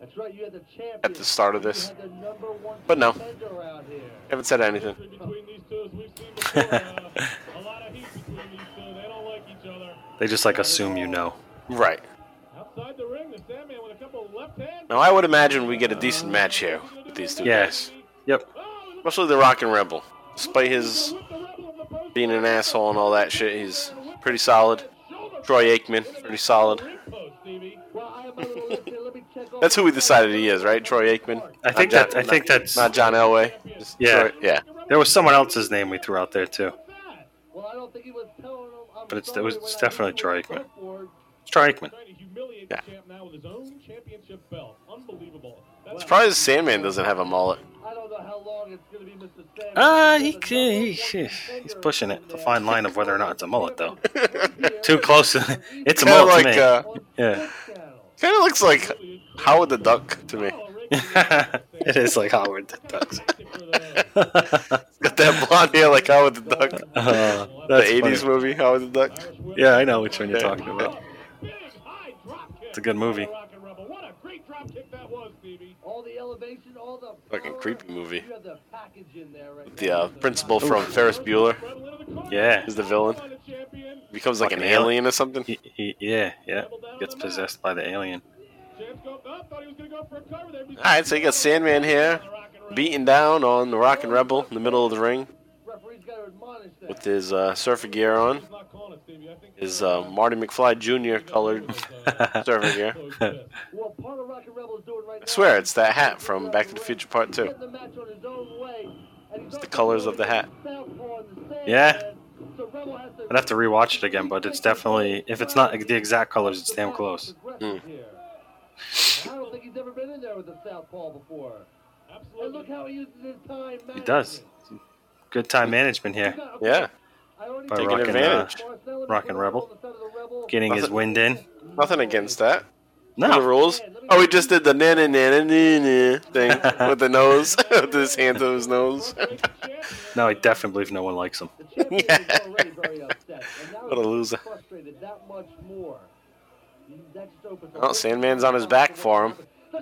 That's right, you had the champion. At the start of this. had the number one But no. contender. Haven't said anything. Between these two, as we've seen before, uh, <laughs> a lot of heat between these two. They don't like each other. They just like assume you know. Right. Outside the ring, the Sandman with a couple left hands. Now I would imagine we get a decent match here with these two Yes. guys. Yep. Especially the Rockin' Rebel. Despite his being an asshole and all that shit, he's pretty solid. Troy Aikman, pretty solid. That's who we decided he is, right? Troy Aikman. I think Not that I think that's Not John Elway. Just Yeah. Troy- yeah. there was someone else's name we threw out there too. Well, I don't think he was telling him. But it's- it was- it's definitely used the Troy Aikman. It's Troy Aikman. Trying to humiliate Yeah. the champ now with his own championship belt. Unbelievable. That's Surprised Sandman doesn't have a mullet. I don't know how long it's going to be, Mr. Sandman. Ah, he, Because he, number he- one he's pushing it. in The fine line of whether or not it's a mullet, though. <laughs> Too close. to- It's a mullet like, to me. uh, Yeah. Kind of looks like Howard the Duck to me. <laughs> it is like Howard the Duck. <laughs> Got that blonde hair like Howard the Duck. <laughs> Uh, The that's 80s funny. movie, Howard the Duck. Yeah, I know which one you're talking about. Big high drop kick. It's a good movie. Rockin' Rebel. What a great drop kick that was, All the elevation, all the Fucking creepy movie. The package in there right The now. uh, principal from Ferris Bueller Rebel into the corner. Yeah. is the villain. On. Becomes like an Fucking alien. alien or something. He, he, yeah, yeah. Gets possessed by the alien. Champ's go, thought he was gonna go for a cover there. All right, so you got Sandman here, beating down on the Rockin' Rebel in the middle of the ring Referee's got to admonish that. with his uh, surfer gear on. He's not calling it, Stevie. I think His uh, Marty McFly Jr. colored <laughs> surfer gear. Well, part of Rockin' Rebel is doing right I swear, it's that hat from Back to the Future Part 2. Getting the match on his own way, and he's It's the colors of the hat. southpaw in the sand, Yeah. so Rebel has to- I'd have to rewatch it again, but it's definitely if it's not the exact colors, it's damn close. Aggressive here. I don't think he's ever been in there with the southpaw before. And look how he uses his time. He does. Good time management here. Yeah, By Taking Rockin', uh, advantage. Rockin' Rebel. Getting his wind in. nothing against that. The No. rules? Oh, he just did the na na na na na na thing with the nose, <laughs> with his hand to his nose. No, I definitely believe no one likes him. The champion is already very upset, and now <laughs> What a loser. frustrated that much more. That just opens Oh, Sandman's on his back for him.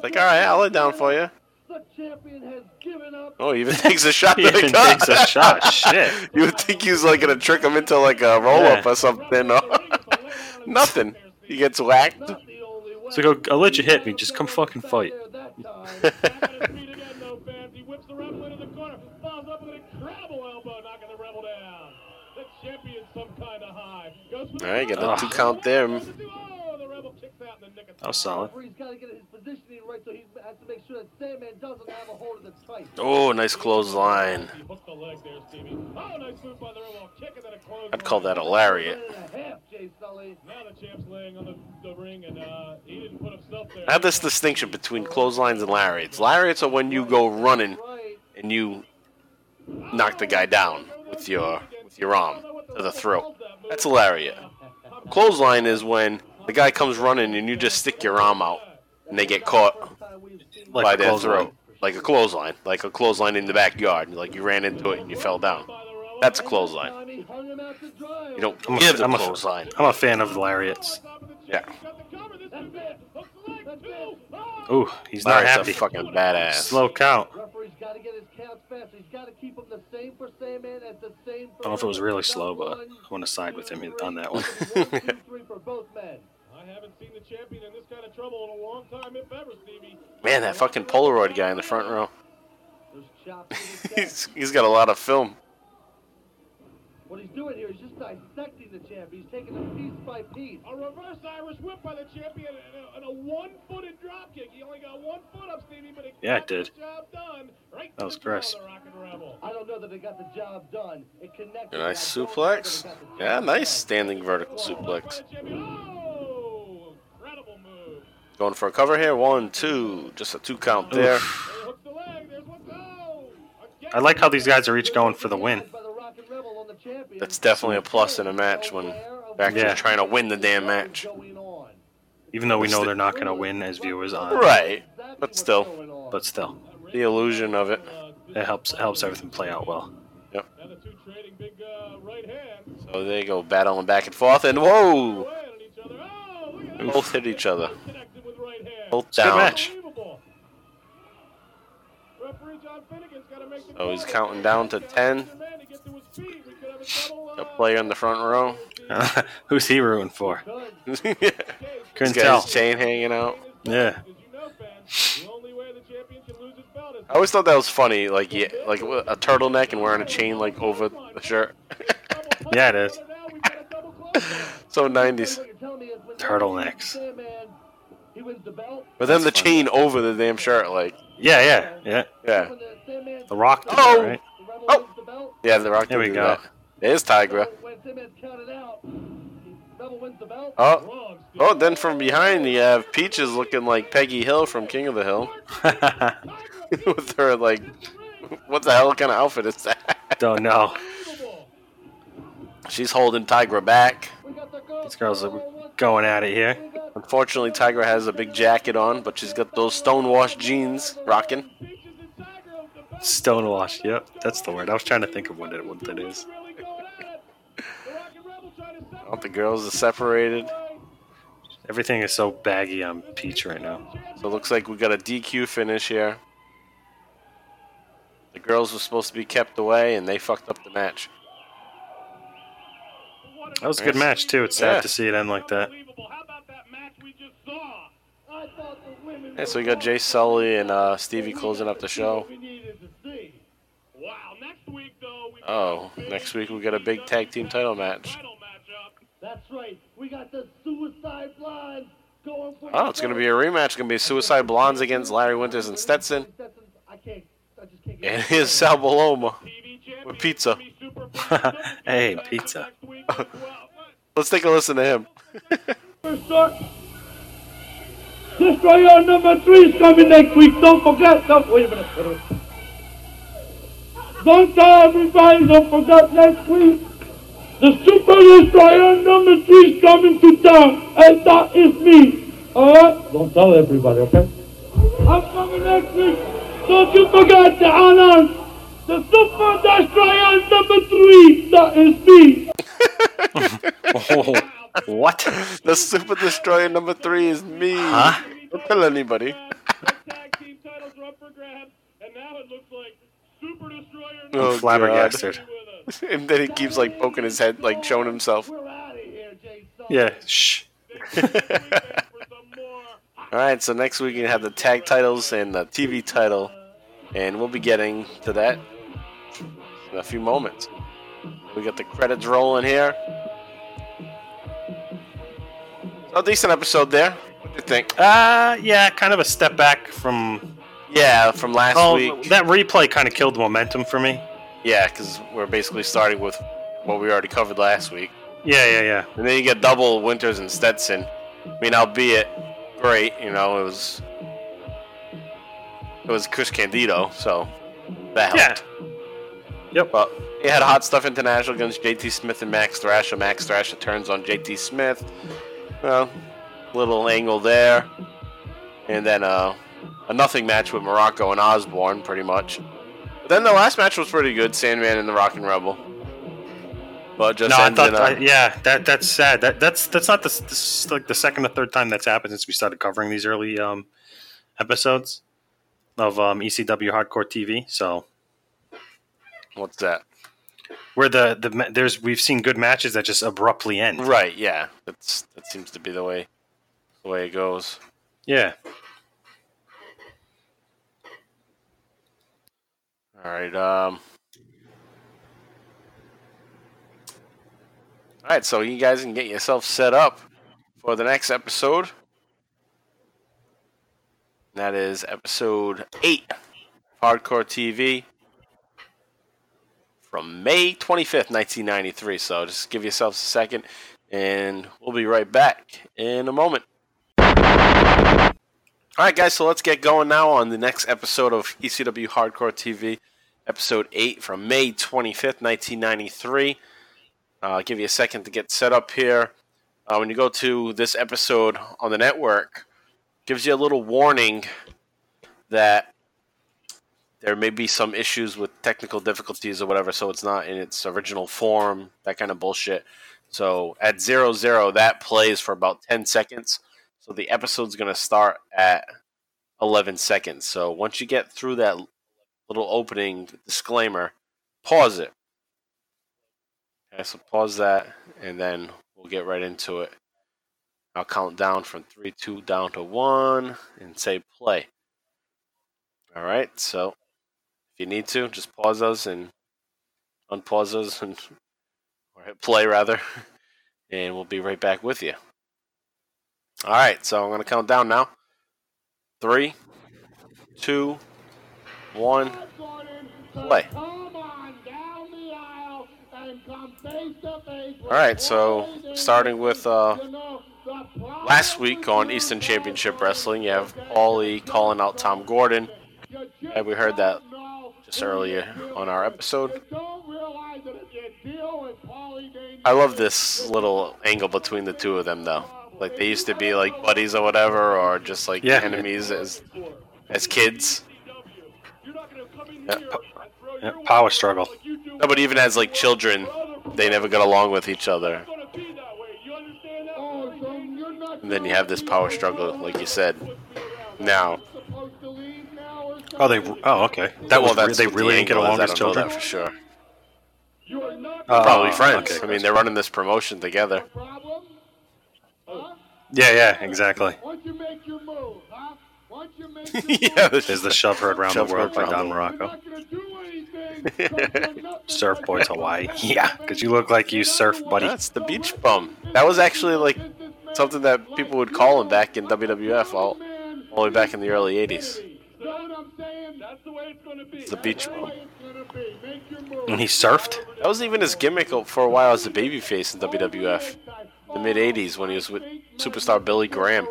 Like, all right, I'll lay down for you. The champion has given up. Oh, he even <laughs> takes a shot. He even gut. takes a shot. Shit. You would think he was like gonna trick him into like a roll up Yeah. or something. Nothing. He gets whacked. Not the only way. So go, I'll let you hit me. Just come fucking fight. <laughs> That time. Back on his feet again, though, fans. He whips the rebel into the corner. Follows up with a incredible elbow, knocking the rebel down. The champion's some kind of high. Goes for the All right, get cover. Ah. two count there. Oh, the rebel kicks out in the nick of That was solid. Referee's got to get his positioning right, so he has to make sure that Sandman doesn't have a hold of the tight. Oh, nice clothesline. He hooked the leg there, Stevie. Oh, nice move by the rebel. Kick and then a close. I'd call that a lariat. Minute and a half, Jay Sully. Now the champ's laying on the, the ring, and uh, he didn't put himself there. I have this distinction between clotheslines and lariats. Lariats are when you go running and you knock the guy down with your with your arm to the throat. That's a lariat. Clothesline is when the guy comes running and you just stick your arm out and they get caught Like by a their clothesline. throat. Like a clothesline. Like a clothesline in the backyard. Like you ran into it and you fell down. That's a clothesline. You don't I'm a, the I'm clothesline. I'm a fan of lariats. Yeah. Ooh, he's not Lariat's happy. a fucking badass. Slow count. Referee's got to get his counts fast. He's got to keep them the same for Sandman as the same for I don't know if it was really slow, but One, I want to side with him on that one. <laughs> one, two, three for both men. I haven't seen the champion in this kind of trouble in a long time, if ever, Stevie. Man, that fucking Polaroid guy in the front row. Those chops to the <laughs> He's, he's got a lot of film. What he's doing here is just dissecting the champ. He's taking him piece by piece. A reverse Irish whip by the champion and a, and a one-footed drop kick. He only got one foot up, Stevie, but it Yeah, it got did. the job done. Right That was the gross. the Rockin' Rebel. I don't know that it got the job done. It connected. A nice but I don't know that suplex. it got the job Yeah, nice standing vertical suplex. Oh, incredible move. Going for a cover here. One, two. Just a two count there. There he hooks the leg. There's one. Again. I like how these guys are each going for the win. By the Rockin' Rebel on the champion. That's definitely a plus in a match when they're actually Yeah. trying to win the damn match. Even though we know they're not going to win as viewers on, Right. But still. but still, The illusion of it. it helps helps everything play out well. Yep. the two trading big uh, right. So they go battling back and forth, and whoa! Away at each other. Oh, look at that. Both hit each other. Connected with right hand. Both a good match. Unbelievable. Referee John Finegan's gotta make the So he's counting down to 10. Man to get to his feet. We could have a double, A uh, player in the front row. <laughs> Who's he rooting for? He's <laughs> Couldn't got tell. his chain hanging out. Yeah. As you know, fans, the only way the champion can lose his belt is I always thought that was funny, like yeah, like a turtleneck and wearing a chain like over the shirt. <laughs> Yeah, it is. Now we've got a double close. so 90s. What you're telling me is when Turtlenecks. Sandman, he wins the belt. But then the funny. chain over the damn shirt, like Yeah, yeah, yeah. yeah, the Rock did Oh! that, right? the Oh! belt. yeah. The Rock. There we go. That. There's Tigra. So when Sandman's counted out, Rebel wins the belt. Oh, oh. Then from behind you have Peaches looking like Peggy Hill from King of the Hill, <laughs> <laughs> with her like, what the hell kind of outfit is that? Don't know. She's holding Tigra back. We got the goal. These girls are going at it here. Unfortunately, Tigra has a big jacket on, but she's got those stonewashed jeans rocking. Stonewashed. Yep, that's the word. I was trying to think of what it what that is. All the girls are separated. Everything is so baggy on Peach right now. So it looks like we got a DQ finish here. The girls were supposed to be kept away, and they fucked up the match. That was a good match too. It's sad Yeah. to see it end like that. How about that match we just saw? I thought the women Yeah, so we got Jay Sully and uh, Stevie closing up the show. We needed to see. Wow, next week though. Oh, next week we got a big tag team title match. That's right. We got the Suicide Blondes going for Oh, it's gonna be a rematch. It's gonna be Suicide Blondes against Larry Winters and Stetson. I. I can't And here's Sal Bellomo. TV champion. With pizza. <laughs> Hey, pizza. week as well. Let's take a listen to him. Start. Destroyer number three is coming next week. Don't forget. Don't, wait a minute. Wait a minute. Don't tell everybody. Don't forget next week. The Super Destroyer number three is coming to town. And that is me. Uh, don't tell everybody, okay? I'm coming next week. Don't you forget to honor the Super Destroyer number three. That is me. Oh, what? The Super Destroyer number three is me. Huh? Don't tell anybody. The tag team titles are up for grabs, and now it looks like Super Destroyer Oh, Flabbergasted. <laughs> And then he keeps like poking his head, like showing himself. We're out of here, Jay Styles. Yeah. Shh. For some more. All right, so next week you have the tag titles and the TV title, and we'll be getting to that in a few moments. We got the credits rolling here. A decent episode there. What do you think? Uh, yeah, kind of a step back from. Yeah, from last Oh, week. that replay kind of killed the momentum for me. Yeah, because we're basically starting with what we already covered last week. Yeah, yeah, yeah. And then you get double Winters and Stetson. I mean, albeit great, you know, it was it was Chris Candido, so that Yeah. Yep. But he had Hot Stuff International against JT Smith and Max Thrasher. Max Thrasher turns on JT Smith. Well, little angle there. And then uh, a nothing match with Muraco and Osborne, pretty much. But then the last match was pretty good, Sandman and the Rockin' Rebel. But just No, I thought. I, yeah, that that's sad. That that's that's not the this, like the second or third time that's happened since we started covering these early um, episodes of um, ECW Hardcore TV. So what's that? where the the there's we've seen good matches that just abruptly end. Right, yeah. That's that seems to be the way the way it goes. Yeah. All right, um All right, so you guys can get yourself set up for the next episode. That is episode 8 Hardcore TV from May 25th, 1993. So just give yourselves a second and we'll be right back in a moment. All right, guys, so let's get going now on the next episode of ECW Hardcore TV, episode 8 from May 25th, 1993. Uh, I'll give you a second to get set up here. Uh, when you go to this episode on the network, gives you a little warning that there may be some issues with technical difficulties or whatever, so it's not in its original form, that kind of bullshit. So at zero zero, that plays for about 10 seconds. So the episode's going to start at 11 seconds. So once you get through that little opening disclaimer, pause it. Okay, so pause that, and then we'll get right into it. I'll count down from 3, 2, down to 1, and say play. All right, so you need to, just pause us and unpause us, and, <laughs> or hit play rather, <laughs> and we'll be right back with you. All right, so I'm to count down now. Three, two, one. Play. And All right, so starting with uh, last week on Eastern Championship Wrestling, you have Paulie calling out Tod Gordon. Yeah, we heard that just earlier on our episode. You don't realize that if you deal with Paulie Dane- I love this little angle between the two of them, though. Like they used to be like buddies or whatever, or just like Yeah. enemies as as kids. You're not gonna come in Yeah, po- yeah, power struggle. like No, but even as like children, they never got along with each other. It's gonna be that way. You understand that? Oh, so you're not And then you have this power struggle, like you said. Now, supposed to leave now or something? Oh, they. Oh, okay. That well, was that's they what the really didn't get along I as don't know children. that for sure. You are not Oh, Probably friends. okay. I mean, they're running this promotion together. Yeah, yeah, exactly. Once you make your move, huh? Once you make <laughs> your yeah, move, There's the shove heard around Shove the world heard by Don Muraco. not gonna do anything. <laughs> 'cause you're nothing Surf Boys Hawaii. man. Yeah, because you look like you surf, buddy. That's the beach bum. That was actually like something that people would call him back in WWF all, all the way back in the early 80s. Know what I'm saying? That's the way it's gonna be. The beach That's the it's gonna be. Make. And he surfed. That was even his gimmick for a while as a babyface in WWF. The mid 80s when he was with superstar Billy Graham.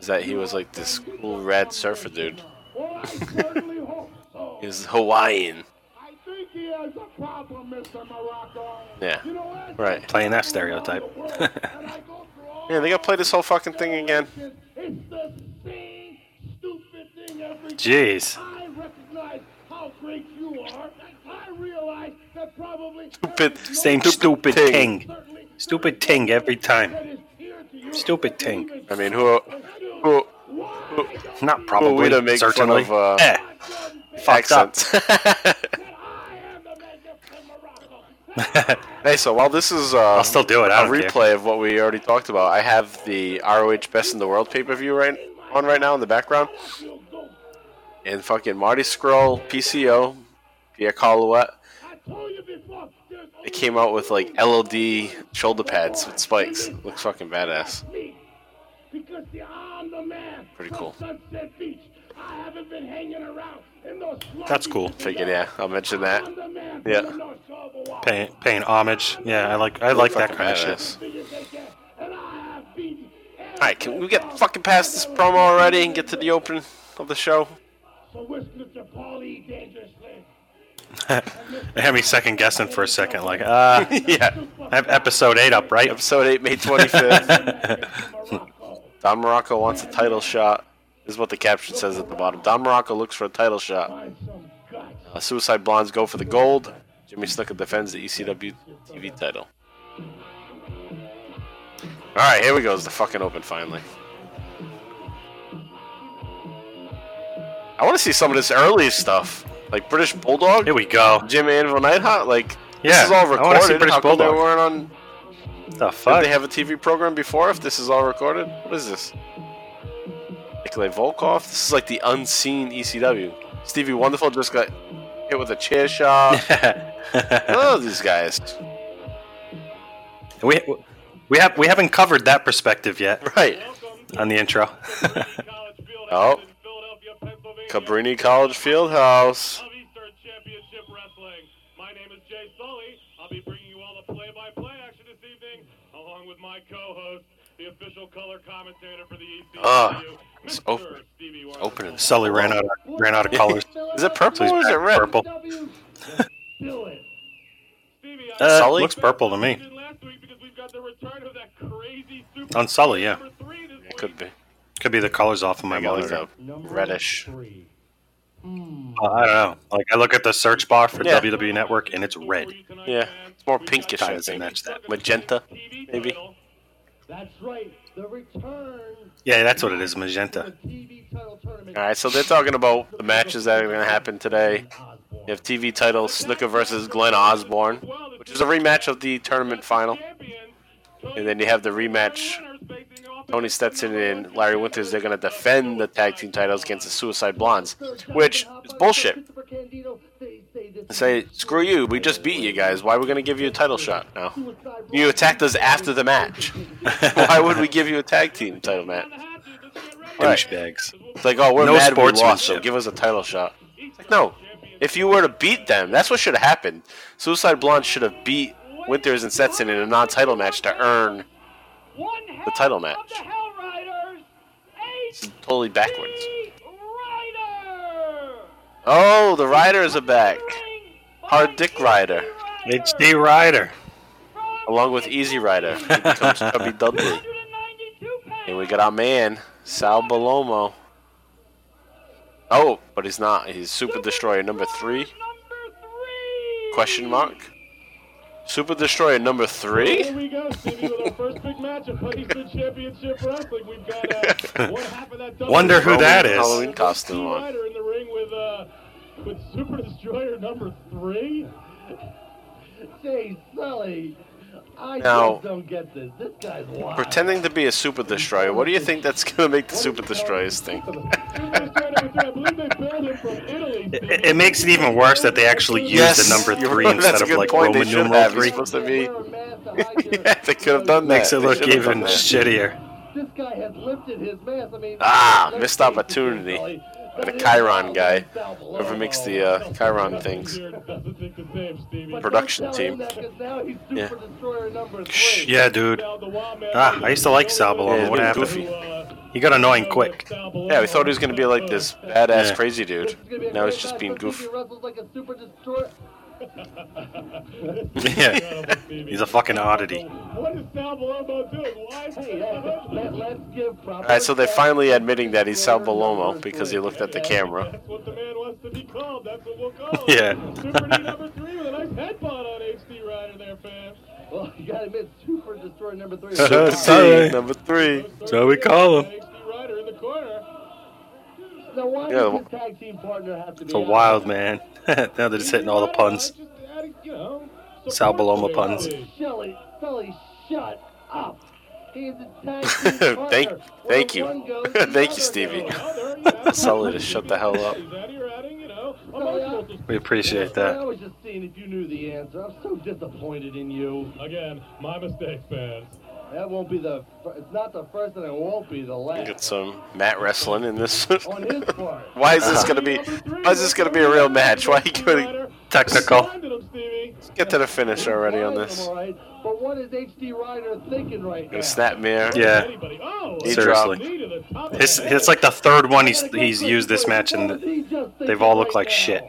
Is that he was like this cool rad surfer dude. Well, I certainly hope so. He was Hawaiian. I think he has a problem, Mr. Muraco. Yeah. You know what? Right. Playing that stereotype. And I go through <laughs> all Yeah, they gotta play this whole fucking thing again. Jeez. I recognize how great you are. I realize that probably Stupid. Same stupid ting. Stupid ting every time. Stupid ting. I mean, who, who, Not who probably. way to make certainly. fun of uh, eh, fucked up. <laughs> hey, so while this is uh, I'll still do it. I a don't care. replay of what we already talked about, I have the ROH Best in the World pay per view right on right now in the background, and fucking Marty Scurll, PCO, Pierre Carl Ouellet. It came out with like LOD shoulder pads with spikes. Looks fucking badass. Because I'm the man Pretty cool. Sunset Beach. I haven't been hanging around That's cool. Figured, yeah, I'll mention that. I'm the man Yeah. from North Shore of Paying, paying homage. Yeah, I like I like that Fucking kind of shit. badass. And I have beaten Alright, can we get fucking past this promo already and get to the open of the show? So where's Mr. Paulie dangerously? <laughs> They had me second guessing for a second. Like, uh, <laughs> yeah. I have episode eight up, right? Episode 8, May 25th. <laughs> Don Muraco wants a title shot. This is what the caption says at the bottom. Don Muraco looks for a title shot. Find some guts. Uh, Suicide Blondes go for the gold. Jimmy Snuka defends the E ECW TV title. Alright, here we go. It's the fucking open finally. I want to see some of this early stuff. Like British Bulldog, Here we go. Jim Anvil Neidhart. Like, Yeah, this is all I wanna see recorded. British How come they weren't on The fuck? Did they have a TV program before if this is all recorded? What is this? Nikolai Volkov? This is like the unseen ECW. Stevie Wonderful just got hit with a chair shot. <laughs> oh, these guys. we we have we haven't covered that perspective yet Right. on the intro. Oh. <laughs> Cabrini College Fieldhouse. of Eastern Championship Wrestling. My name is Jay Sully. I'll be bringing you all the play-by-play action this evening, along with my co-host, the official color commentator for the ECW, Ah, it's Mr. open. Stevie Wonder. Sully ran out of, ran out of colors. Is it purple or is it red? purple. Do it. Uh, Sully? looks purple to me. mentioned last week because we've got the return of that crazy super On Sully, yeah. number three this week. Could be. Could be the colors off of my I got monitor. it up. Reddish. Uh, I don't know. Like I look at the search bar for Yeah. WWE Network and it's red. Yeah. It's more pinkish, I Doesn't think. match that. Magenta, maybe. That's right. The return Yeah, that's what it is, magenta. the TV title tournament. Alright, so they're talking about the matches that are going to happen today. You have TV title Snuka versus Glenn Osborne, which is a rematch of the tournament final. And then you have the rematch. Tony Stetson and Larry Winters, they're going to defend the tag team titles against the Suicide Blondes, which is bullshit. Say, screw you, we just beat you guys. Why are we going to give you a title shot now? You attacked us after the match. <laughs> Why would we give you a tag team title match? Right. Douchebags. It's like, oh, we're No mad we lost, so give us a title shot. Like, no. If you were to beat them, that's what should have happened. Suicide Blonde should have beat Winters and Stetson in a non-title match to earn the title match. It's totally backwards. Oh, the Riders are back. Hard Dick Rider, HD Rider. along with Easy Rider. He becomes Chubby Dudley. And we got our man, Sal Bellomo. Oh, but he's not. He's Super Destroyer number three? Question mark? Super Destroyer number three? Here we go, Stevie, with our first big match of Eastern Championship Wrestling. We've got uh, <laughs> one half of that. double- Wonder who that is. Halloween costume on. Ryder in the ring with uh, with Super Destroyer number three. Say, Sully, I Now- just don't get this. This guy's wild. Pretending to be a Super Destroyer. What do you think that's going to make the Super Destroyers think? Super Destroyer number three. I believe they billed him from Italy. It, it makes it even worse that they actually used Yes, the number three instead of like point. They Roman should numeral have. Three. supposed to be. Wear a mask to yeah, they could have done that. Makes it They look even shittier. This guy has lifted his mask. I mean, Ah, missed face it, opportunity. By the chyron guy. Whoever makes the uh, chyron things. Doesn't think the same, Stevie. But production don't tell him team. that, 'cause now he's Super Yeah. Destroyer number Shh, three. yeah, dude. Ah, I used to like Sal Yeah, What happened? goofy. He got annoying quick. Yeah, we thought he was to be like this badass Yeah. crazy dude. This is gonna be a Now he's just being goofy. He wrestles like a Super Destroyer. Yeah. He's a fucking oddity. What is Sal Bellomo doing? Why is Hey, let, let's give proper All right, so they're finally admitting that he's Sal Destroyer Bellomo because he looked at the camera. That's what the man wants to be called. That's what we'll call him. Yeah. Super D number three with a nice headbutt on HD Rider there, fam. Well, you gotta admit, Super Destroyer number three. <laughs> Super Sorry. Number three. So we call him. HD Rider in the corner. Now, why Yeah, does well- his tag team partner have to be It's a out? wild man. <laughs> now they're just hitting all the puns. You know, Sal support Bellomo puns. it. Shelly, shut up. He's a tag <laughs> team partner. Thank- Where thank you. one goes, the <laughs> Thank you, Stevie. goes. Well, there you have it. Sully to shut the hell up. He's adding- you're adding, you know, Sully, emotional I- suspense. We appreciate that. I that. was just seeing if you knew the answer. I'm so disappointed in you. Again, my mistake, fans. That won't be the. fir- It's not the first, and it won't be the last. Get some mat wrestling in this. <laughs> On his part. <laughs> Why is this gonna be? Why is this gonna be a real match? Why are you gonna Technical. get to the finish already on this? All right, but what is HD Ryder thinking right now? Gonna snap mirror. Yeah. Oh, He Seriously. knee to the top of His, the head. it's like the third one he's he's used this match, and they've all looked like shit.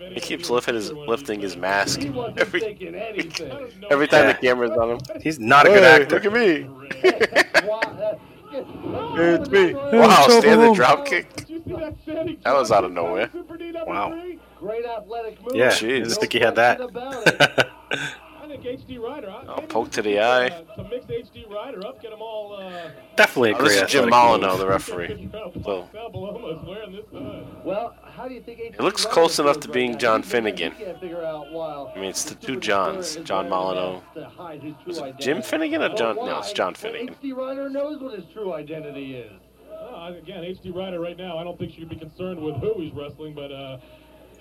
I don't have any He keeps lifting his either one of lifting his mask He wasn't every anything. <laughs> every time Yeah. the camera's on him. He's not a good Hey, actor. Look at me. Wow, It's me. Great <laughs> Wow, Trouble. standing drop kick. Did that was out of nowhere. Super D number Wow. three? athletic move. Yeah, Jeez. I didn't think he had that. question about it. I think HD Oh, poke to the eye. Uh, to mix HD Rider up, get them all. Uh, Definitely a Oh, great this is Jim athletic Molyneux, the referee. <laughs> So Sal Bellomo's wearing this hood. Well, how do you think It looks close enough to being John Finegan. I I mean, it's the two Johns, John Molyneux. Is it Jim Finegan or John? No, it's John Finegan. HD Ryder knows what his true identity is. Uh, again, HD Rider right now. I don't think she should be concerned with who he's wrestling, but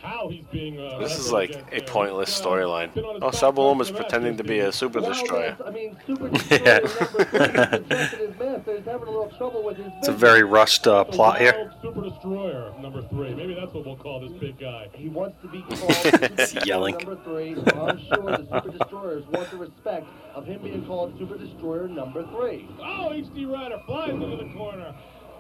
uh, how he's being. Uh, This is like a there. pointless uh, storyline. been on Oh, back Sal most of Bellomo's the match pretending to be a super destroyer. that's- I mean, <laughs> Super Destroyer Yeah. number three is protecting his master. He's having a little trouble with his It's a very rushed uh, plot here. Super Destroyer number three. Maybe that's what we'll call this big guy. He wants to be <laughs> called Super Destroyer Yelling. number three. I'm sure the Super Destroyers want the respect of him being called Super Destroyer number three. Oh, HD Rider flies into the corner.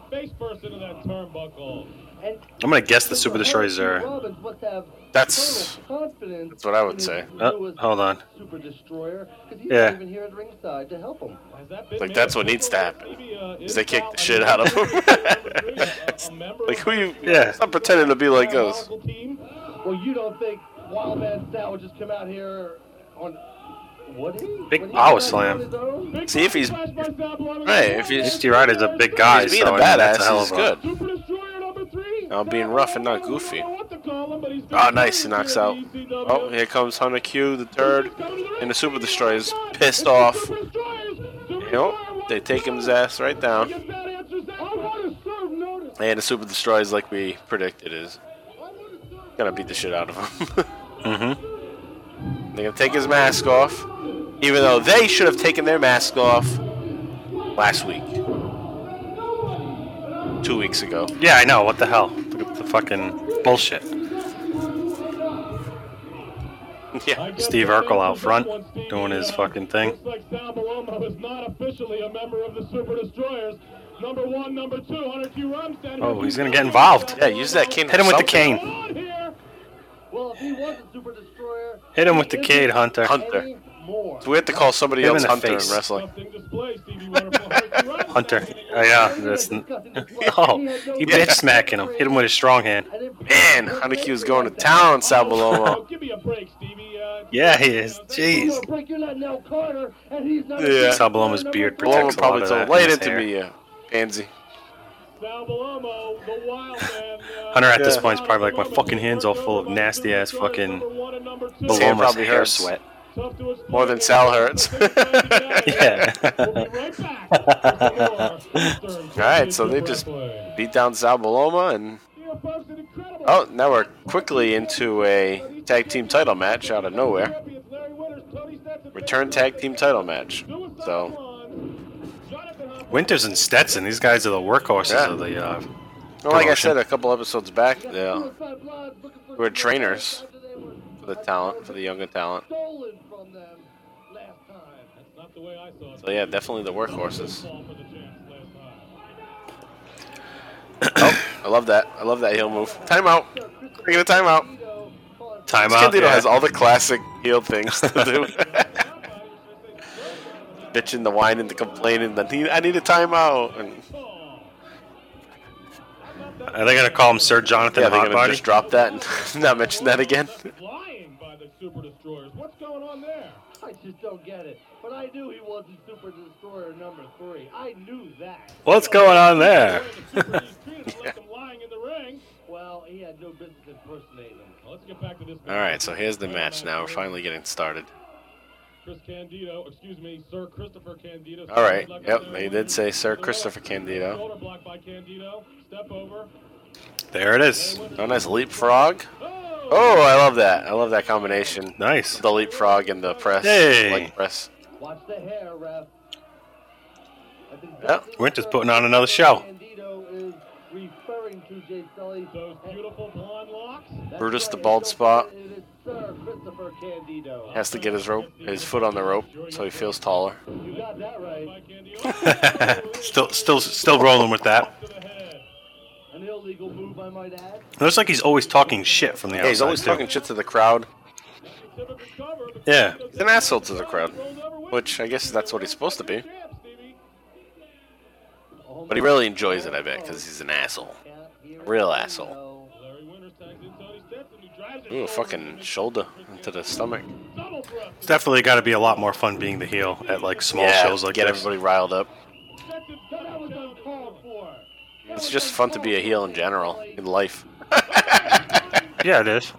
Face first into that turnbuckle. I'm gonna guess the Super Destroyers are. Robbins must have That's- that's what I would say. Oh, hold on. Super Destroyer Yeah. not even here at ringside to help him. Has that been Like, that's what needs to happen. Is they kick the shit out of him. Number three, a- a member Like who you? Yeah. Stop pretending to be like us. Well, you don't think Wildman Sal would just come out here on? Would he? Big power slam. on his own? Big See if he's- flash by Sal Bellomo. Right, if he's- HD Rider's a big guy, He's being so a mean, that's a badass. hell of a. good. Super Destroyer number three. Now being rough and not goofy. I don't know what to call him, but he's Oh, nice. He knocks out. Oh, here comes Hunter Q, the third. He's the. And the Super Oh, Destroyer's pissed off. Super You know, they take to his ass right down. If that answers that, I want to serve notice. And the Super Destroyer's like we predicted is gonna beat the shit out of him. <laughs> Mm-hmm. They're gonna take his mask off, even though they should have taken their mask off last week, two weeks ago. Yeah, I know. What the hell? Look at the fucking bullshit. <laughs> Yeah, Steve that Urkel out front, that one, Stevie. doing his fucking thing. Looks like Sal is not officially a member of the Super Destroyers. Number one, number two, Hunter Q. Oh, he's gonna get involved. yeah. Use that cane. Hit him with the cane. Well, if he was a Super Destroyer, Hit him with the cane, Hunter. Hunter. Any more. So we have to call somebody him else in the Hunter in face. wrestling. Something display, Stevie Wonderful. <laughs> Hunter Q. Oh yeah, that's. <laughs> Oh, he bitch smacking him. Hit him with his strong hand. Man, Hunter Q is going to town on Sal Oh, give me a break, Stevie. Uh, Yeah, he is. You're Jeez. gonna break your nut, Nell Carter, and he's not. Yeah. Sal Bellomo's beard Bellomo protects a lot probably of told that. in later his to hair. me, yeah. pansy. Sal the wild man. Uh, Hunter at this Yeah. point is probably like my fucking hands all full of nasty ass fucking Number one and number two. His hand Bellomo's probably hair hurts. sweat. Tough to explain. More than Sal hurts. Yeah. Right back with more Eastern All right, so they just beat down Sal Bellomo, and Yeah, folks, an incredible oh, now we're quickly into a tag team title match out of nowhere. champions, Larry Winters, Tony Stetson, Return tag team title match. So One, Jonathan Hunt, Winters and Stetson, these guys are the workhorses Yeah. of the. Uh, well, like I said a couple episodes back, yeah, We're trainers. For the talent, for the younger talent. Stolen from them last time. That's not the way I saw it. So yeah, definitely the workhorses. Fall for the champs last time. Oh, I love that. I love that heel move. Timeout. Taking a timeout. Timeout. Candido yeah. has all the classic heel things to do. <laughs> Bitching, the whining, the complaining, the need, I need a timeout. And Are they gonna call him Sir Jonathan yeah, they're gonna Body? just drop that and <laughs> not mention that again. Flying by the Super Destroyers. What's going on there? <laughs> I just don't get it. But I knew he wasn't Super Destroyer number three. I knew that. What's going on there? The Super <laughs> Destroyers left him lying in the ring. Well, he had no business impersonating him. Well, let's get back to this. All right, so here's the match now. We're finally getting started. Chris Candido, excuse me, Sir Christopher Candido. All right, yep, they did say Sir Christopher Candido. Shoulder block by Candido. Step over. There it is. Oh, nice leapfrog. Oh, Oh, I love that. I love that combination. Nice. The leapfrog and the press. Hey. Leg press. Watch the hair, ref. I Yeah, that's it. Winter's putting on another show. Candido is referring to Jay Sully. Those beautiful blonde locks. That's Brutus the bald spot. forget It is Sir Christopher Candido. Has to get his rope, his foot on the rope, so he feels taller. You got that right. <laughs> Still, still, still rolling with that. To the head. An illegal move, I might add. Looks like he's always talking shit from the outside. He's always too. talking shit to the crowd. Yeah. He's an asshole to the crowd, which I guess that's what he's supposed to be. But he really enjoys it, I bet, because he's an asshole. Real asshole. Larry Winters tags in Tony Stetson, who drives it Ooh, a fucking shoulder into the stomach. It's definitely got to be a lot more fun being the heel at like small yeah, shows like get this. everybody riled up. Stetson That was uncalled for. It's just fun to be a heel in general, in life. <laughs> Yeah, it is.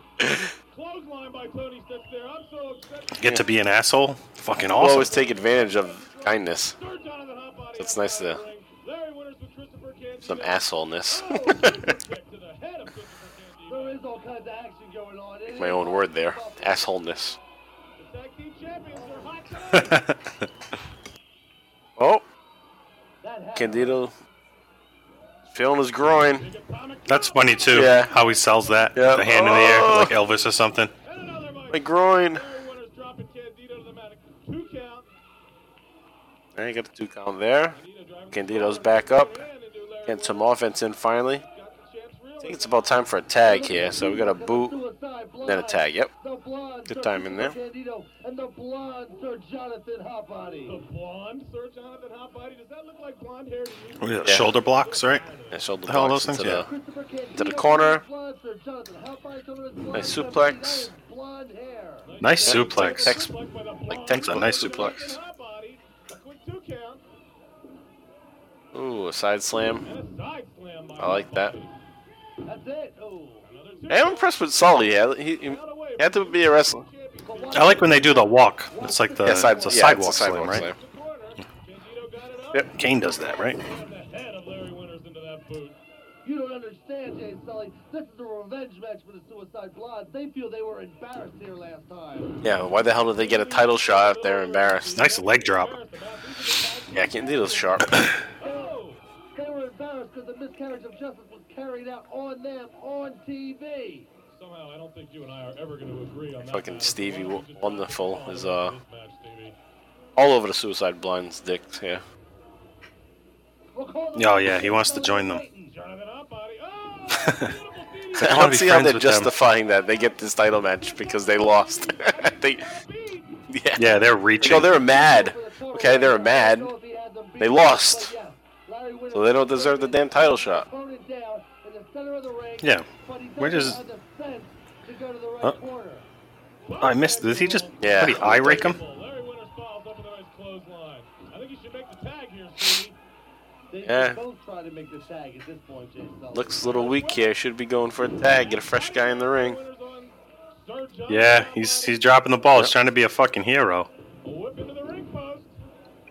Clothesline by Tony Stetson there. I'm so upset. Get to be an asshole. Fucking We'll awesome. always take advantage of kindness. So it's nice to- ring. Larry Winters with Christopher Candido. Some assholeness. Kick to the head of Christopher Candido. There is all kinds of action going on. It My own word there. Assholeness. The tag team champions are hot tonight. Oh. Candido feeling his groin. That's funny too. Yeah. How he sells that. Yeah. The hand in the air, Oh. like Elvis or something. and My groin. Larry Winters dropping Candido to the mat. Two count. There you got the two count there. Candido Candido's back up. and Getting some offense in finally. got the champ's real. I think it's about time for a tag here, so we got a boot, Suicide then a tag. Yep. The Good time in there. And the blonde Sir Jonathan Hotbody. The blonde Sir Jonathan Hotbody. Does that look like blonde hair to you? What is it, Yeah. Shoulder blocks, right? And shoulder The hell blocks those into things? the. Christopher To the corner. and the blonde Sir Jonathan Hotbody over his blonde Nice suplex. Jonathan Blonde hair. Nice Yeah, suplex. text- Like by the like blonde textbook nice suplex. Hotbody. A quick two count. Ooh, a side slam. And a side slam by I like that. I'm impressed with Sully. Yeah, he, he, he had to be a wrestler. I like when they do the walk. It's like the Yeah, side, it's a yeah, sidewalk, it's a slam, sidewalk right? slam. Candido got it up. Yep. Kane does that, right? And the head of Larry Winters into that boot. You don't understand, Jay Sully. This is a revenge match for the Suicide Blondes. They feel they were embarrassed here last time. Yeah, why the hell did they get a title shot if they're embarrassed? Nice leg drop. Yeah, Candido's sharp. Oh! <coughs> They were embarrassed because the miscarriage of justice was carried out on them on TV. Somehow, I don't think you and I are ever going to agree on that. Fucking matter. Stevie Why don't you just Wonderful follow is, uh, this match, Stevie? All over the Suicide Blind's dick, yeah. We'll call them Oh, yeah, he wants to join them. Jonathan Hotbody. Oh! <laughs> beautiful Stevie. I don't see how they're with them. justifying that. They get this title match because they lost. <laughs> they, yeah. Yeah, they're No, reaching. they're mad. Okay, they're mad. They lost. So they don't deserve the damn title shot. Yeah. Where does- Huh? Oh, I missed. Did he just? Yeah, What, he eye rake him? Larry Winters follows up with a nice clothesline. I think you should make the tag here, Stevie. They Yeah. both try to make the tag at this point, Jay Looks a little weak here. Should be going for a tag. Get a fresh guy in the ring. Winters on Sir John. Yeah, he's he's dropping the ball. He's trying to be a fucking hero. A whip into the ring post.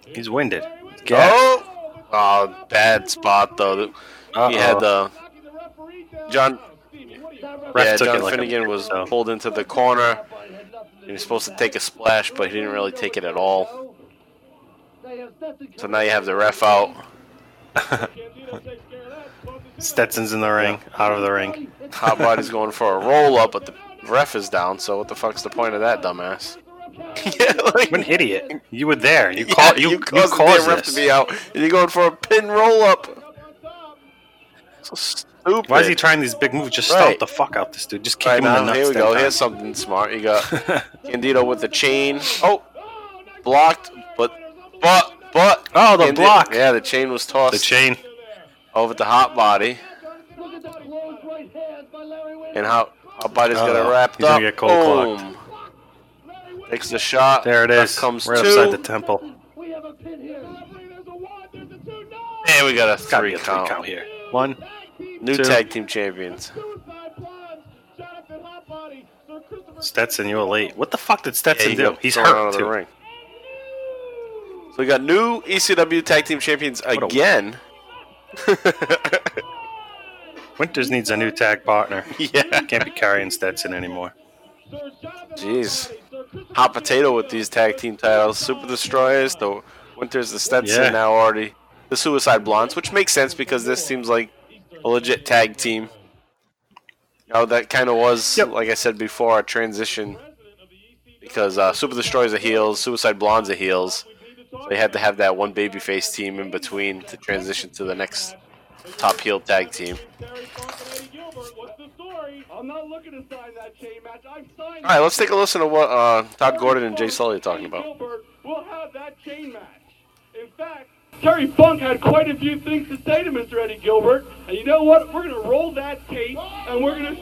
He's winded. Larry Winters- Gas. Oh! Oh, bad spot though. He had the Knocking the referee down. John- Stevie, what do you Ref yeah. took John it like Finegan was so. pulled into the corner. He was supposed to take a splash, but he didn't really take it at all. So now you have the ref out. Candido takes care of that. Closes in. Stetson's in the ring, out of the ring. Hot Body's going for a roll up, but the ref is down. So what the fuck's the point of that, dumbass? <laughs> yeah, like, What an idiot! You were there. You yeah, called. You, you, caused the caused damn ref to be out, and you're going for a pin roll up. Up on top. So s- Stupid. Why is he trying these big moves? Just Right. stomp the fuck out this dude. Just kick Right him in the nuts. here we go. times. Here's something smart. You got <laughs> Candido with the chain. Oh, blocked, but but but. Oh, the Candi- block. Yeah, the chain was tossed the chain. over the hot body, Look at the closed right hand by Larry Wheeler. and how hot body's got Uh-oh. it wrapped He's gonna get cold Boom. Takes the shot. There it That is. Comes right two. upside the temple. We have a pin here. There's a one, there's a two, no! And we got a Gotta three be a three count. count here. One. New Two. tag team champions. Jonathan Hotbody, Sir Christopher Stetson, you were late. What the fuck did Stetson he do? He's thrown out hurt of the too. ring. So we got new ECW tag team champions a- again. <laughs> Winters needs a new tag partner. <laughs> yeah. Can't be carrying Stetson anymore. Jeez. Hot potato with these tag team titles. Super Destroyers, the Winters, the Stetson, Yeah. now already the Suicide Blondes, which makes sense because this seems like a legit tag team. Now that kind of was, Yep. like I said before, a transition because uh, Super Destroyers are heels, Suicide Blondes are heels. So they had to have that one babyface team in between to transition to the next top heel tag team. Terry Funk and Eddie Gilbert, what's the story? I'm not looking to sign that chain match. I've signed All right, let's take a listen to what uh, Tod Gordon and Jay Sully are talking about. Gilbert will have that chain match. In fact, Terry Funk had quite a few things to say to Mr. Eddie Gilbert, and you know what? We're gonna roll that tape, and we're gonna.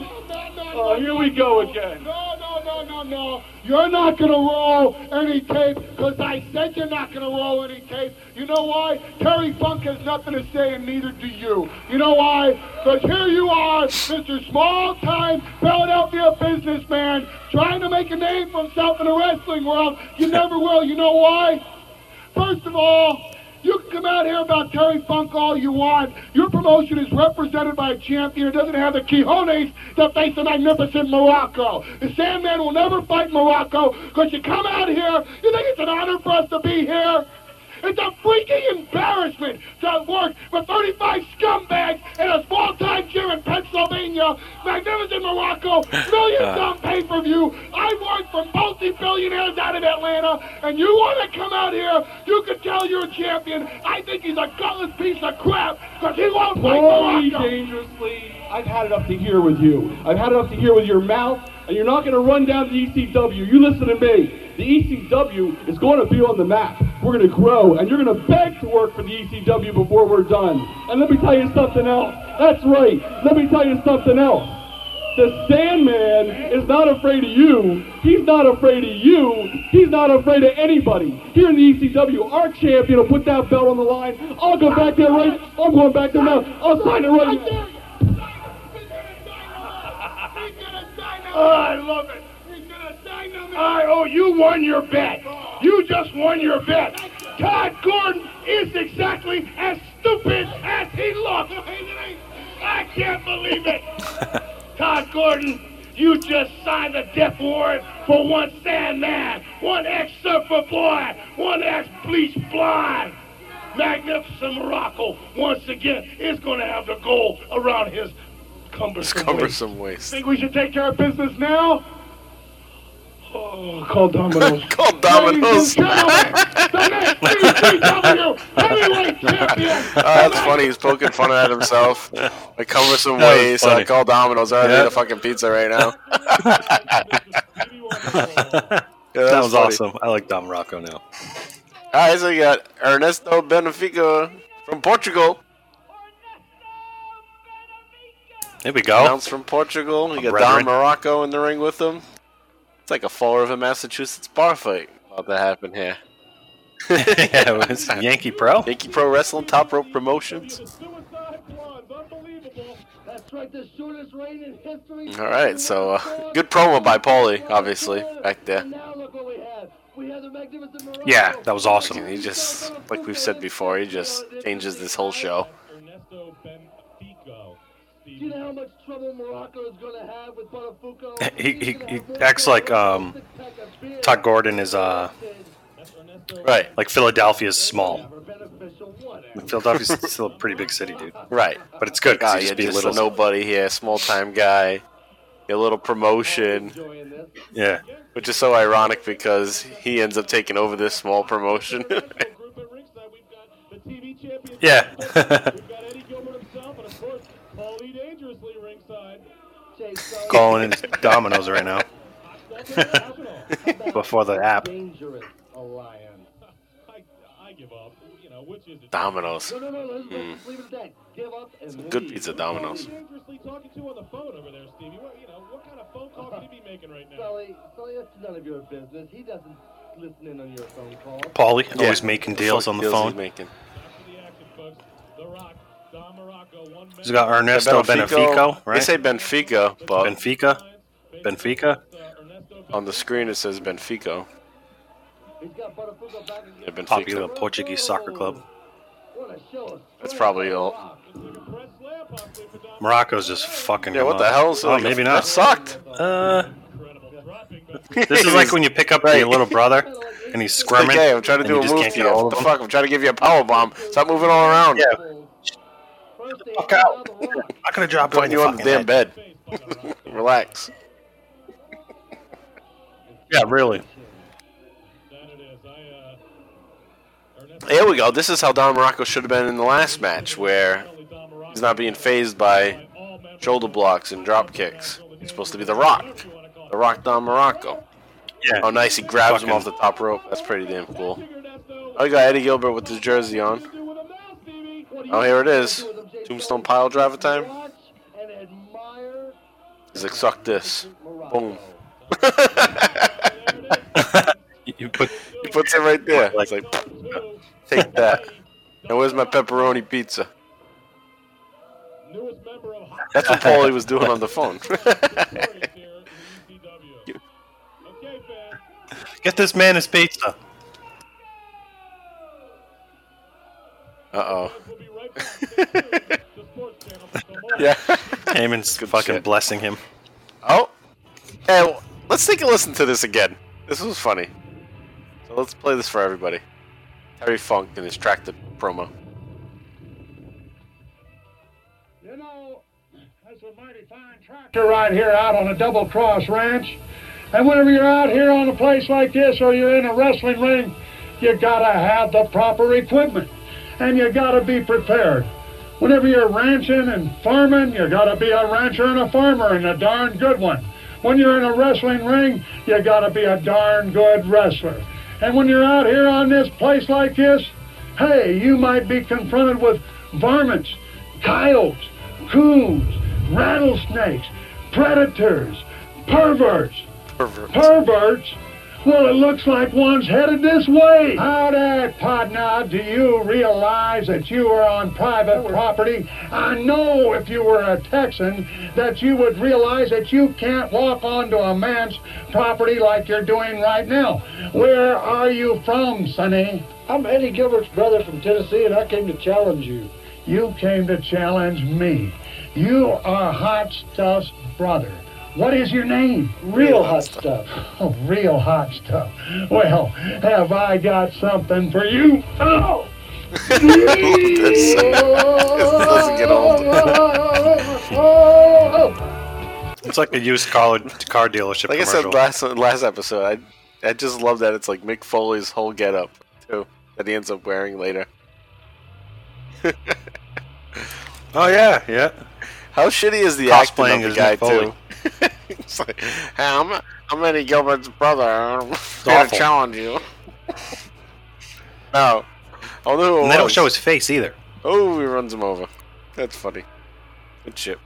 Oh, here we go again. No, no, no, no, no. You're not going to roll any tape because I said you're not going to roll any tape. You know why? Terry Funk has nothing to say and neither do you. You know why? Because here you are, Mr. Small-time Philadelphia businessman trying to make a name for himself in the wrestling world. You never will. You know why? First of all, you can come out here about Terry Funk all you want. Your promotion is represented by a champion who doesn't have the cojones to face the magnificent Muraco. The Sandman will never fight Muraco because you come out here, you think it's an honor for us to be here? It's a freaking embarrassment to work for 35 scumbags in a small-time gym in Pennsylvania. Magnificent Muraco, millions uh. on pay-per-view. I've worked for multi-billionaires out of Atlanta, and you want to come out here, you can tell you're a champion. I think he's a gutless piece of crap because he won't fight Muraco. dangerously. I've had it up to here with you. I've had it up to here with your mouth, and you're not going to run down the ECW. You listen to me. The ECW is going to be on the map. We're going to grow, and you're going to beg to work for the ECW before we're done. And let me tell you something else. That's right. Let me tell you something else. The Sandman is not afraid of you. He's not afraid of you. He's not afraid of anybody. Here in the ECW, our champion will put that belt on the line. I'll go back there right. I'm going back there now. I'll sign it right now. Oh, I love it. I, oh, you won your bet. You just won your bet. Tod Gordon is exactly as stupid as he looks. I can't believe it. <laughs> Tod Gordon, you just signed a death warrant for one Sandman, one ex-surfer boy, one ex-bleach blonde. Magnificent Muraco, once again, is going to have the gold around his cumbersome waist. cumbersome waste. Think we should take care of business now? Oh, call Domino's. <laughs> Call Ladies Domino's. and gentlemen, the next ECW heavyweight <laughs> uh, champion. Oh, that's funny. He's poking fun at himself. <laughs> I cumbersome That was ways. I call Domino's. I already Yeah. need a fucking pizza right now. that Yeah, was funny. awesome. I like Don Muraco now. All right, so you got Ernesto Benfica from Portugal. Here we go. Announced from Portugal. You got brethren. Don Muraco in the ring with him. It's like a Fall River, Massachusetts bar fight about to happen here. <laughs> yeah, it <laughs> was Yankee Pro. Yankee Pro Wrestling, Top Rope Promotions. Suicide Blondes, unbelievable. That's right, the shortest reign in history. All right, so uh, good promo by Paulie, obviously, back there. And now look what we have. We have the magnificent Muraco. Yeah, that was awesome. He just, like we've said before, he just changes this whole show. Ernesto Do you know how much trouble Muraco is going to have with Botafogo? <laughs> He, he, he acts like um, Tod Gordon is uh Right, like Philadelphia's small. Beneficial, whatever. Philadelphia's still a pretty big city, dude. right. But it's good Guy, because he you're just just be a little. nobody here, small time guy. A little promotion, Yeah, which is so ironic because he ends up taking over this small promotion. <laughs> Group <laughs> at ringside, we've got the TV champion. yeah. We've got Eddie Gilbert himself, and of course, Paulie Dangerous. Calling it Domino's right now. <laughs> Before the app. Dangerous alliance. I, I give up. Which is it? Domino's. No, no, no, let's, hmm. let's leave it at that. Give up and Good leave. pizza, Domino's. dangerously talking to on the phone over there, Stevie. What, you know, what kind of phone call could he be making right now? Sully, Sully, that's none of your business. He doesn't listen in on your phone calls. Paulie, Yeah. always making deals on the phone. Making. After the action, folks, The Rock, Don Muraco, one He's got Ernesto Benefico, They right? say Benfica, but Benfica. Benfica. on the screen it says Benfica. He's got Yeah, again. Popular Portuguese soccer club. What a show of That's probably all. Muraco's just fucking Yeah, what the hell? So Oh, like, maybe That not. sucked. Uh, this is like when you pick up Right. your little brother and he's squirming. okay, I'm trying to do a move to you. What the fuck? I'm trying to give you a power bomb. Stop moving all around. Yeah, they fuck out. I'm not gonna drop Putting you on the damn bed. bed. Relax. Yeah, really. There we go. This is how Don Muraco should have been in the last match, where he's not being phased by shoulder blocks and drop kicks. He's supposed to be the Rock. The Rock Don Muraco. Yeah. Oh, nice. He grabs him off the top rope. That's pretty damn cool. Oh, you got Eddie Gilbert with his jersey on. Oh, here it is. Tombstone pile driver time. He's like, suck this. Boom. <laughs> You put He puts it right there. Like- like, <laughs> take that. And where's my pepperoni pizza? Newest member of Hot That's what Paulie was doing on the phone. Stories here in ECW. Okay, fans. get this man his pizza. Uh oh. <laughs> <laughs> Yeah. Heyman's Good fucking shit. blessing him. Oh. Hey, w- let's take a listen to this again. This was funny. So let's play this for everybody. Terry Funk and his tractor promo. You know, that's a mighty fine tractor right here out on a double cross ranch. And whenever you're out here on a place like this or you're in a wrestling ring, you gotta have the proper equipment. And you gotta be prepared. Whenever you're ranching and farming, you gotta be a rancher and a farmer and a darn good one. When you're in a wrestling ring, you gotta be a darn good wrestler. And when you're out here on this place like this, hey, you might be confronted with varmints, coyotes, coons, rattlesnakes, predators, perverts. Pervert. Perverts? Well, it looks like one's headed this way. Howdy, Podna. Do you realize that you are on private property? I know if you were a Texan that you would realize that you can't walk onto a man's property like you're doing right now. Where are you from, Sonny? I'm Eddie Gilbert's brother from Tennessee, and I came to challenge you. You came to challenge me. You are Hot Stuff's brother. What is your name? Real hot stuff. <laughs> Oh, real hot stuff. Well, have I got something for you? Oh! this, this doesn't get old. It's like a used car car dealership Like I said last last episode, I I just love that it's like Mick Foley's whole getup too that he ends up wearing later. <laughs> oh yeah, yeah. How shitty is the acting Cosplaying of the guy Foley. too? <laughs> it's like, hey, I'm I'm Eddie Gilbert's brother. I'm <laughs> gonna challenge you. no, I don't know who it And they don't show his face either. Oh, he runs him over. That's funny. Good shit.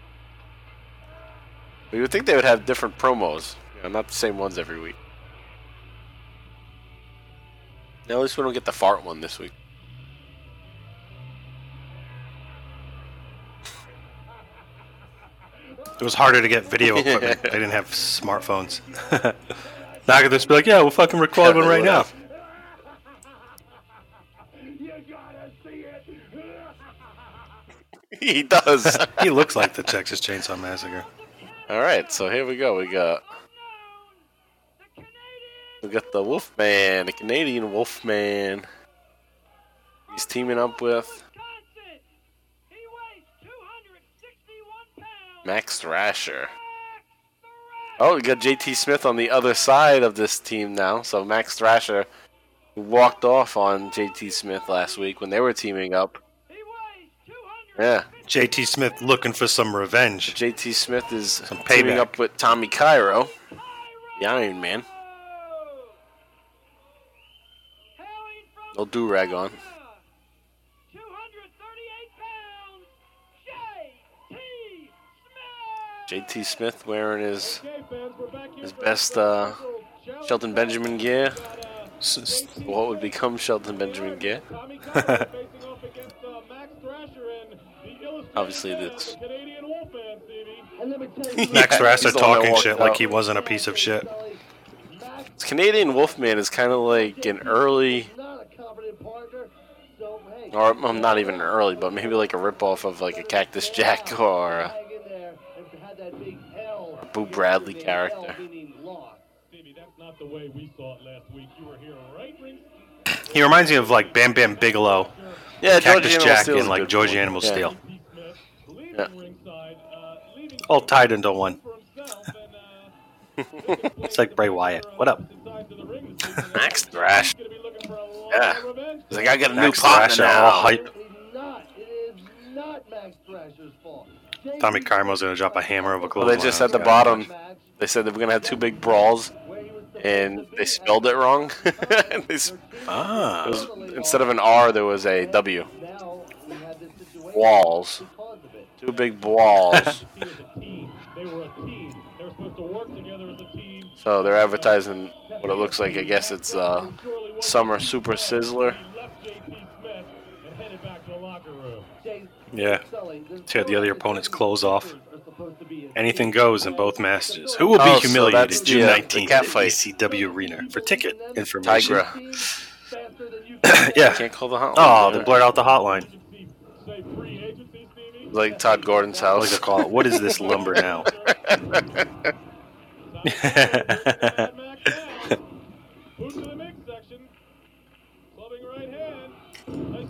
But you would think they would have different promos, you know, not the same ones every week. At least we don't get the fart one this week. It was harder to get video <laughs> equipment. they didn't have smartphones. <laughs> now I could just be like, yeah, we'll fucking record one right now. <laughs> he does. he looks like the Texas Chainsaw Massacre. All right, so here we go. We got we got the Wolfman, the Canadian Wolfman. He's teaming up with Max Thrasher. Oh, we got JT Smith on the other side of this team now. So Max Thrasher walked off on JT Smith last week when they were teaming up. Yeah, JT Smith looking for some revenge. JT Smith is Some teaming up with Tommy Cairo, the Iron Man. No do rag on. JT JT Smith wearing his Okay, fans, we're back here his best uh, Shelton Benjamin gear. S- s- What would become Shelton Benjamin gear? Tommy Cairo facing off against uh, Max Thrasher and the Illustrated Obviously, Man, that's- Canadian Wolfman, Stevie. And let me tell you, Max Yeah, Thrasher he's the one that talking walked shit like he wasn't a piece of shit. Max Canadian Wolfman is kind of like an early, is not a competent partner, so hey. or um, not even early, but maybe like a ripoff of like a Cactus Jack or a L. Boo Bradley character. L meaning lost. Stevie, that's not the way we saw it last week. You were here, right, Ring? He reminds me of like Bam Bam Bigelow, yeah, Cactus Animal Jack, and like good George one. Animal Yeah. Steel. JT Smith leaving Yeah. ringside, leaving All tied into one. for himself and, It's like Bray Wyatt. What up? inside to the ring this week. Max Thrash. He's gonna be looking for a lot Yeah. He's like, I got a new partner Thrasher, all now. hype. It is not. It is not Max Thrasher's fault. Tommy Cairo's gonna drop a hammer of a Well, they just at the bottom. They said they were gonna have two big brawls, and they spelled it wrong. <laughs> They Ah. it was, instead of an R, there was a W. Now we have this situation Walls. because of it. Two big balls. See as <laughs> a team. They were a team. They were supposed to work together as a team. so they're advertising what it looks like. I guess it's uh, Summer Super Sizzler. He left JT Smith and headed back to the locker room. Jay, Yeah. Sully, Tear the other opponent's way clothes off. are supposed to be in- Anything goes in both matches. Who will be Oh, humiliated that's June the, uh, 19th cat at fight. ECW Arena? For ticket information. Tigra. Faster <coughs> can. yeah. Can't call the hotline. Oh, they blurred out the hotline. Say free agency, Stevie. Like Tod Gordon's I like house. call it. What is this lumber now? <laughs> <laughs>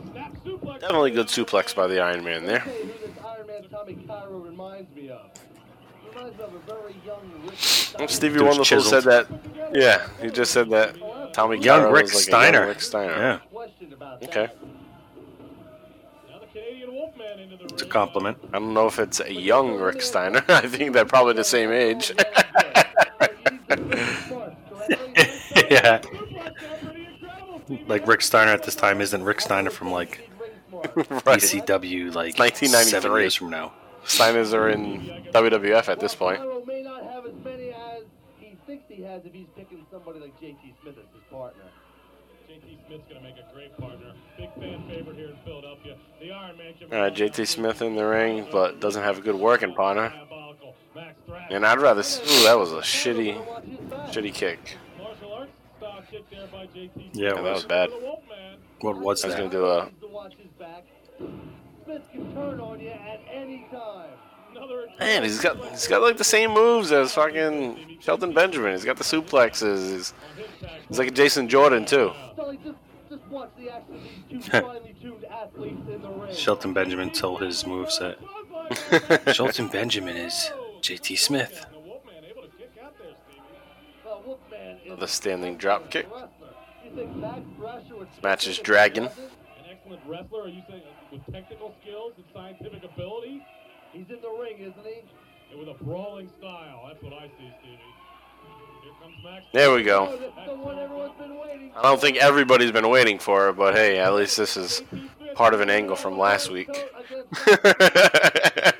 Definitely good suplex by the Iron Man there. Tell you who this Iron Man Tommy Cairo reminds me of. Reminds me of a very young Rick Steiner. Stevie Dude's Wonderful chiseled. said that. Yeah, he just said that. Tommy Young Rick like a young Steiner. Rick Steiner. Yeah, Question about that. Okay. Now the Canadian Wolfman into the it's a compliment. I don't know if it's a young Rick Steiner. <laughs> I think they're probably the same age. <laughs> <laughs> yeah. Suplex there, pretty incredible, Stevie. Like Rick Steiner at this time isn't Rick Steiner from like <laughs> right. ECW like 1993. seven years from now. Steiners are in WWF at this point. Cairo may not have as many as he thinks has if he's picking somebody like JT Smith as his partner. JT Smith's gonna make a great partner. Big fan favorite here in Philadelphia. The Iron Man. can- Uh, JT Smith in the ring, but doesn't have a good working partner. Diabolical. Max Thrasher. And I'd rather. Ooh, that was a shitty, Watch his back. shitty kick. Martial arts style kick there by JT Smith. Yeah, it Yeah, that was was. bad. The Wolfman. What was I was that? gonna do a. Needs to watch his back. Smith can turn on you at any time. Another. Man, he's got he's got like the same moves as fucking Shelton Benjamin. He's got the suplexes. He's, he's like a Jason Jordan too. Sully, just, just watch the action of these two finely tuned athletes in the ring. Shelton Benjamin told his moveset. <laughs> Shelton Benjamin is JT Smith. The Wolfman able to kick out there, Stevie. Well, Wolfman is The standing drop kick. A wrestler. You think Max Thrasher would Match is dragging. An excellent wrestler. Are you saying uh, with technical skills and scientific ability He's in the ring, isn't he? and with a brawling style? That's what I see, Stevie. Here comes Max. There we Oh, go. that's the one everyone's been waiting I don't think everybody's been waiting for it, but hey, at least this is part of an angle from last week. <laughs>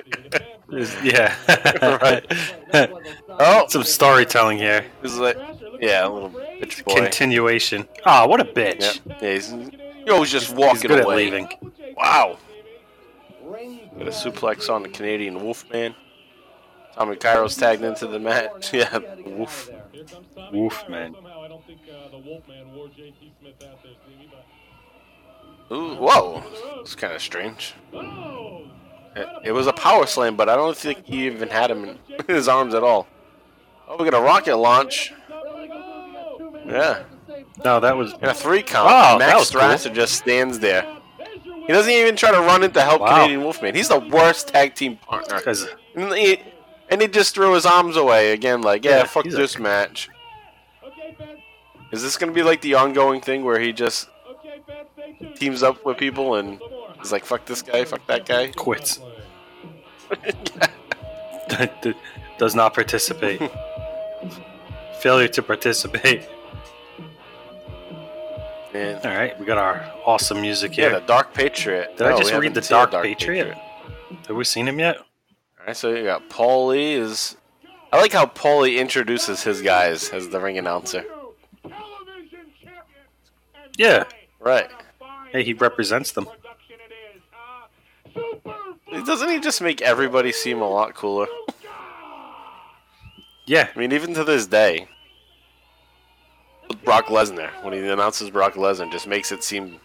Yeah. <laughs> Right. <laughs> oh, Some storytelling here. he's like, yeah, a little bitch boy. Continuation. Ah, what a bitch. yeah he's, he always just walking He's good at away. leaving. Wow. Got a suplex on the Canadian Wolfman. Tommy Cairo's tagged into the match. <laughs> Yeah, woof. Here comes Tommy Woof, man. Somehow I don't think the Wolfman wore JT Smith out there, Stevie, but Ooh, whoa. It's kind of strange. It, it was a power slam, but I don't think he even had him in <laughs> his arms at all. Oh, we got a rocket launch. Yeah. No, that was. And a three count. Oh, Max was cool. Just stands there. He doesn't even try to run in to help Wow. Canadian Wolfman. He's the worst tag team partner. And he, and he just threw his arms away again, like, yeah, Yeah, fuck this match. Okay, fans. Is this gonna be like the ongoing thing where he just Okay, fans, stay tuned. teams up with people and is like, fuck this guy, fuck that guy? quits. <laughs> <laughs> Does not participate. <laughs> Failure to participate. Man. All right, we got our awesome music Yeah, here. the Dark Patriot. Did I oh, just read the a Dark, Patriot? Have we seen him yet? All right, so you got Paulie is. I like how Paulie introduces his guys as the ring announcer. Television champion. And Yeah. Right. Hey, he represents them. production it is. Super Doesn't he just make everybody seem a lot cooler? Yeah, I mean, even to this day, Brock Lesnar, when he announces Brock Lesnar, just makes it seem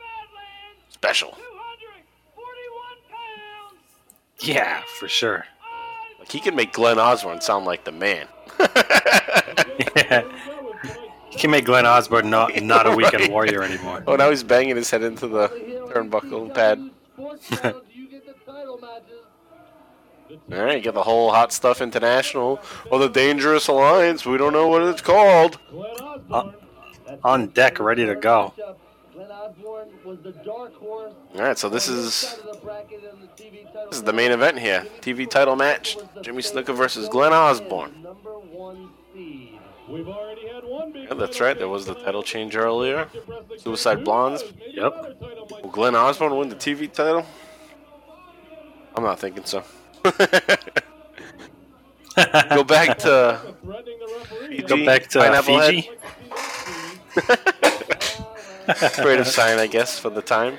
special. yeah, for sure. Like he can make Glenn Osborne sound like the man. Yeah. <laughs> He can make Glenn Osborne not not a weekend Right. warrior anymore. Oh, now he's banging his head into the turnbuckle pad. <laughs> All right, get the whole Hot Stuff International or the Dangerous Alliance. We don't know what it's called. Uh, on deck, ready to go. Glenn Osborne was the dark horse. All right, so this is this is the main event here. TV title match: Jimmy Snuka versus Glenn Osborne. Number one seed. We've already had one big Yeah, that's right. There was the title change earlier. Suicide Blondes. Yep. Will Glenn Osborne win the TV title? I'm not thinking so. <laughs> Go back to Threatening the referee. Fiji, Go back to Head. Fiji. Creative sign, I guess, for the time.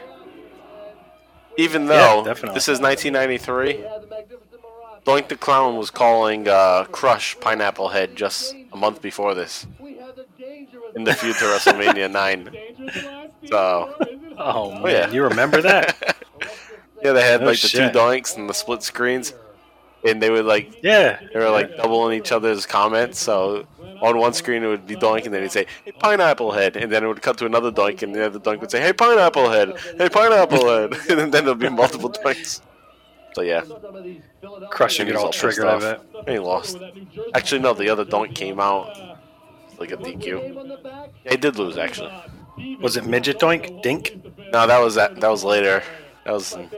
Even though definitely. this is 1993, We had the. Doink the Clown was calling uh, Crush Pineapple Head just a month before this We had the dangerous. in the feud <laughs> to WrestleMania 9. Dangerous So- or is? Oh man, yeah. you remember that? <laughs> yeah, they had Oh, like the shit. two doinks and the split screens, and they would like Yeah. they were like doubling each other's comments. So on one screen it would be Doink, and then he'd say, "Hey, Pineapple Head," and then it would cut to another Doink, and the other Doink would say, "Hey, Pineapple Head! Hey, Pineapple Head!" <laughs> and then there'll be multiple Doinks. So yeah, Some of these Philadelphia- Crushing it all triggered off. of it. and he lost. Actually, no, the other Doink came out like a DQ. Name on the back. Yeah, he did lose actually. Was it midget doink? Dink? No, that was that. That was later. That was I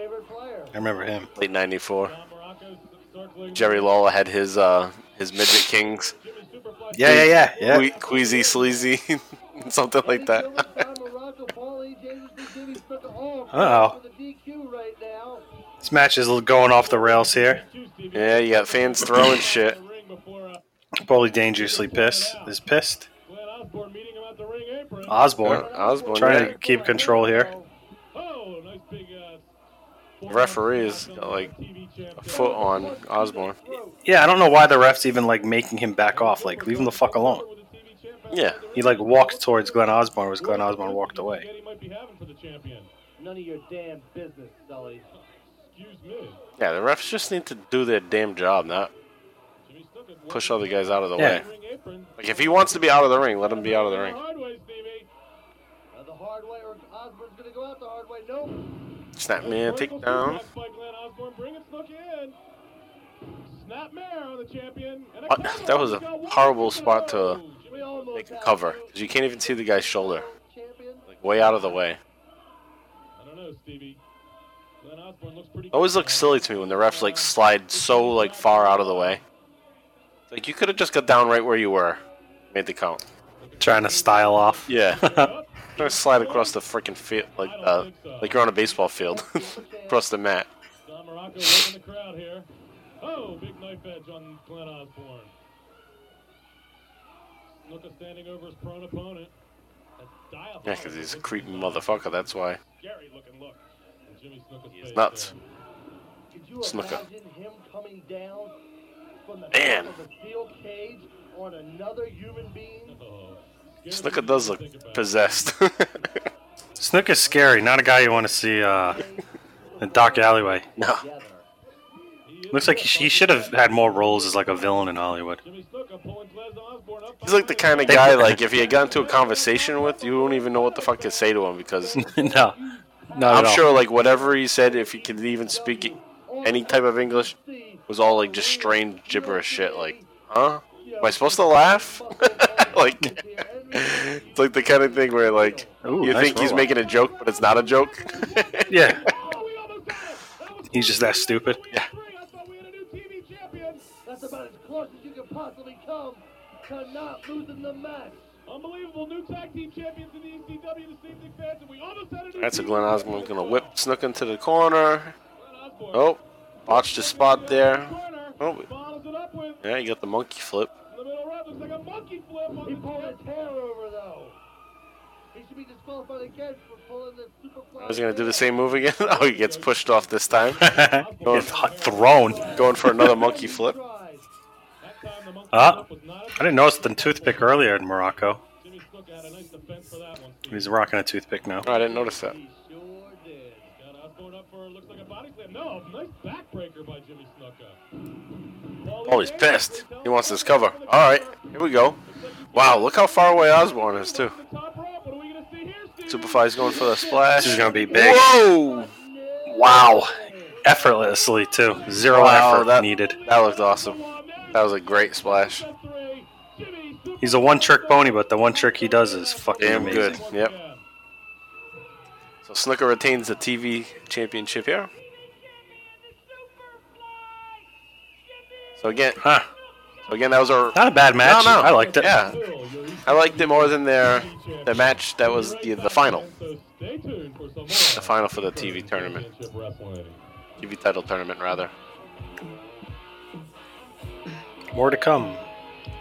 remember him. late '94. Jerry Lawler had his uh his midget kings, Yeah, yeah, yeah, yeah. Que- Queasy Sleazy, <laughs> something like that. Muraco, Paulie, dangerously Jimmy Snuka. Oh, Uh-oh. for the DQ right now. This match is going off the rails here. yeah, you got fans throwing shit. Probably dangerously pissed. Is pissed. Osborne meeting him at the ring apron. Osborne Uh, Osborne, trying yeah. to keep control here. The referee is got like a foot on Osborne. Yeah, I don't know why the refs even like making him back off. Like, leave him the fuck alone. Yeah, He like walked towards Glenn Osborne, whereas Glenn Osborne walked away. He might be having for the champion. None of your damn business, Sully. Excuse me. yeah. The refs just need to do their damn job, not Jimmy Snuka push other guys out of the Yeah. way. ring. Like if he wants to be out of the ring, let him be out of the ring. Hard way, Stevie. The hard way, or Osborne's gonna go out the hard way. Nope. Snapmare takedown. By Glenn Osborne, bring it Snook in. Snapmare on the champion. And a What? cover. That was a He's got one, horrible spot to go. We Jimmy almost Make a cover you, because you can't even see the guy's shoulder, like way out of the way. I don't know, Stevie. Glenn Osborne looks pretty It always looks silly to me when the refs like slide so like far out of the way. Like you could have just got down right where you were, made the count. Trying to style off. Yeah, <laughs> trying to slide across the freaking field like uh, like you're on a baseball field, <laughs> across the mat. Don Muraco the crowd here. Oh, big knife edge on Glenn Osborne. Snuka standing over his prone opponent. A Yeah, because he's a creepy motherfucker. That's why. Scary looking look. in Jimmy He's nuts. Could you Snuka. imagine him coming down from the Man. top of the steel cage on another human being? Oh, scary Snuka does to look possessed. <laughs> Snook is scary, not a guy you want to see uh, in a dark alleyway. no. Together. He is Looks like he, sh- he should have had more roles as like a villain in Hollywood. Jimmy Snuka pulling Glenn Osborne up. He's like the kind of guy <laughs> like if you got into a conversation with, you won't even know what the fuck to say to him because <laughs> no, not I'm all. sure like whatever he said, if he could even speak any type of English, was all like just strange gibberish shit. Like, huh? Am I supposed to laugh? Like, <laughs> <laughs> it's like the kind of thing where like Ooh, you nice think he's roll-up. making a joke, but it's not a joke. <laughs> Yeah, Oh, we almost got it. That was he's just that stupid. Yeah. three. I thought we had a new possibly come to not losing the match? Unbelievable new tag team champions in the ECW, the Steve Nick fans, and we almost had a new That's a team. Glenn Osborne gonna whip Snook into the corner. Oh, botched the spot there. Oh. Follows it up with Yeah, you got the monkey flip. The. Looks like a monkey flip on He the pulled tip. his hair over though. He should be disqualified again for pulling the superfly. I was gonna do the same move again. <laughs> Oh, he gets pushed off this time. <laughs> Gets <laughs> hot- thrown. Going for another monkey flip. Tried. That time the monkey Ah. flip was not as I didn't notice the toothpick earlier in Muraco. Jimmy Snuka had a nice defense for that one. Steve. He's rocking a toothpick now. Oh, I didn't notice that. He sure did. Got Osborne up for looks like a body slam. No, nice backbreaker by Jimmy Snuka. Oh, he's pissed. He wants this cover. All right, here we go. Wow, look how far away Osborne is too. Top rope. What are we gonna see here, Steve? Superfly's going for the splash. This is gonna be big. Whoa! Wow. Effortlessly too. Zero Wow, effort that- needed. That looked awesome. That was a great splash. He's a one trick pony, but the one trick he does is fucking Damn amazing. good. Yep. So Snuka retains the TV championship here. So again, Huh. so again, that was our. Not a bad match. No, no. I liked it. Yeah, I liked it more than their the match that was the, the final, So stay tuned for some more. the final for the TV tournament, TV title tournament rather. More to come.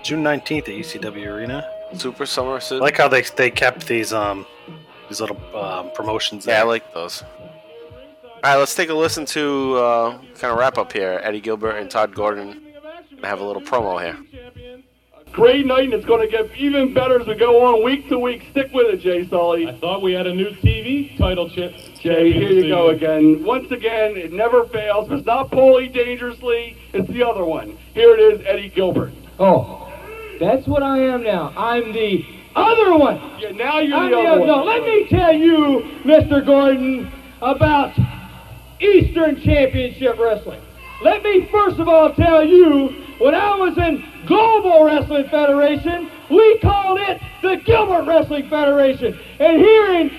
June nineteenth at ECW Arena. Super Summer I like how they they kept these um these little um, promotions. yeah, I like those. All right, let's take a listen to uh, kind of wrap up here. Eddie Gilbert and Tod Gordon have a little promo here. Great night, and it's going to get even better as we go on week to week. Stick with it, Jay Sulli. I thought we had a new TV title chip. Jay, here you go again. Once again, it never fails. If it's not Paulie Dangerously, it's the other one. Here it is, Eddie Gilbert. Oh, that's what I am now. I'm the other one. Yeah, now you're I'm the the other other. one. No, let me tell you, Mr. Gordon, about Eastern Championship Wrestling. Let me first of all tell you, when I was in Global Wrestling Federation, we called it the Gilbert Wrestling Federation. And here in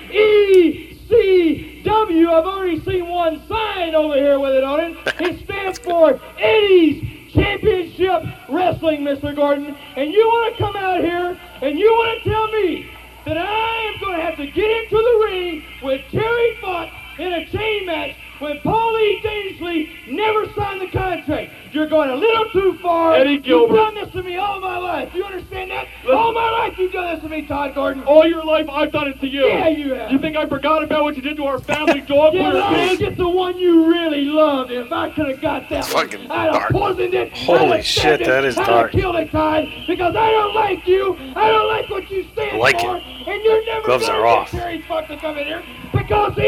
ECW, I've already seen one sign over here with it on it. It stands for Eddie's Championship Wrestling, Mr. Gordon. And you want to come out here and you want to tell me that I am going to have to get into the ring with Terry Funk in a chain match when Paulie Dangerously never signed the contract. You're going a little too far. Eddie Gilbert. You've done this to me all my life. You understand that? All my life you've done this to me, Tod Gordon. All your life, I've done it to you. Yeah, you have. You think I forgot about what you did to our family <laughs> dog? Yeah, when we but I kids? get the one you really loved. If I could have got that one, fucking I'd have poisoned it. Holy I'd have shit, stabbed it, that is I'd dark. have killed it, Tod, because I don't like you. I don't like what you stand I like for. it. And you're never Gloves gonna are get off. Terry Funk to come in here because he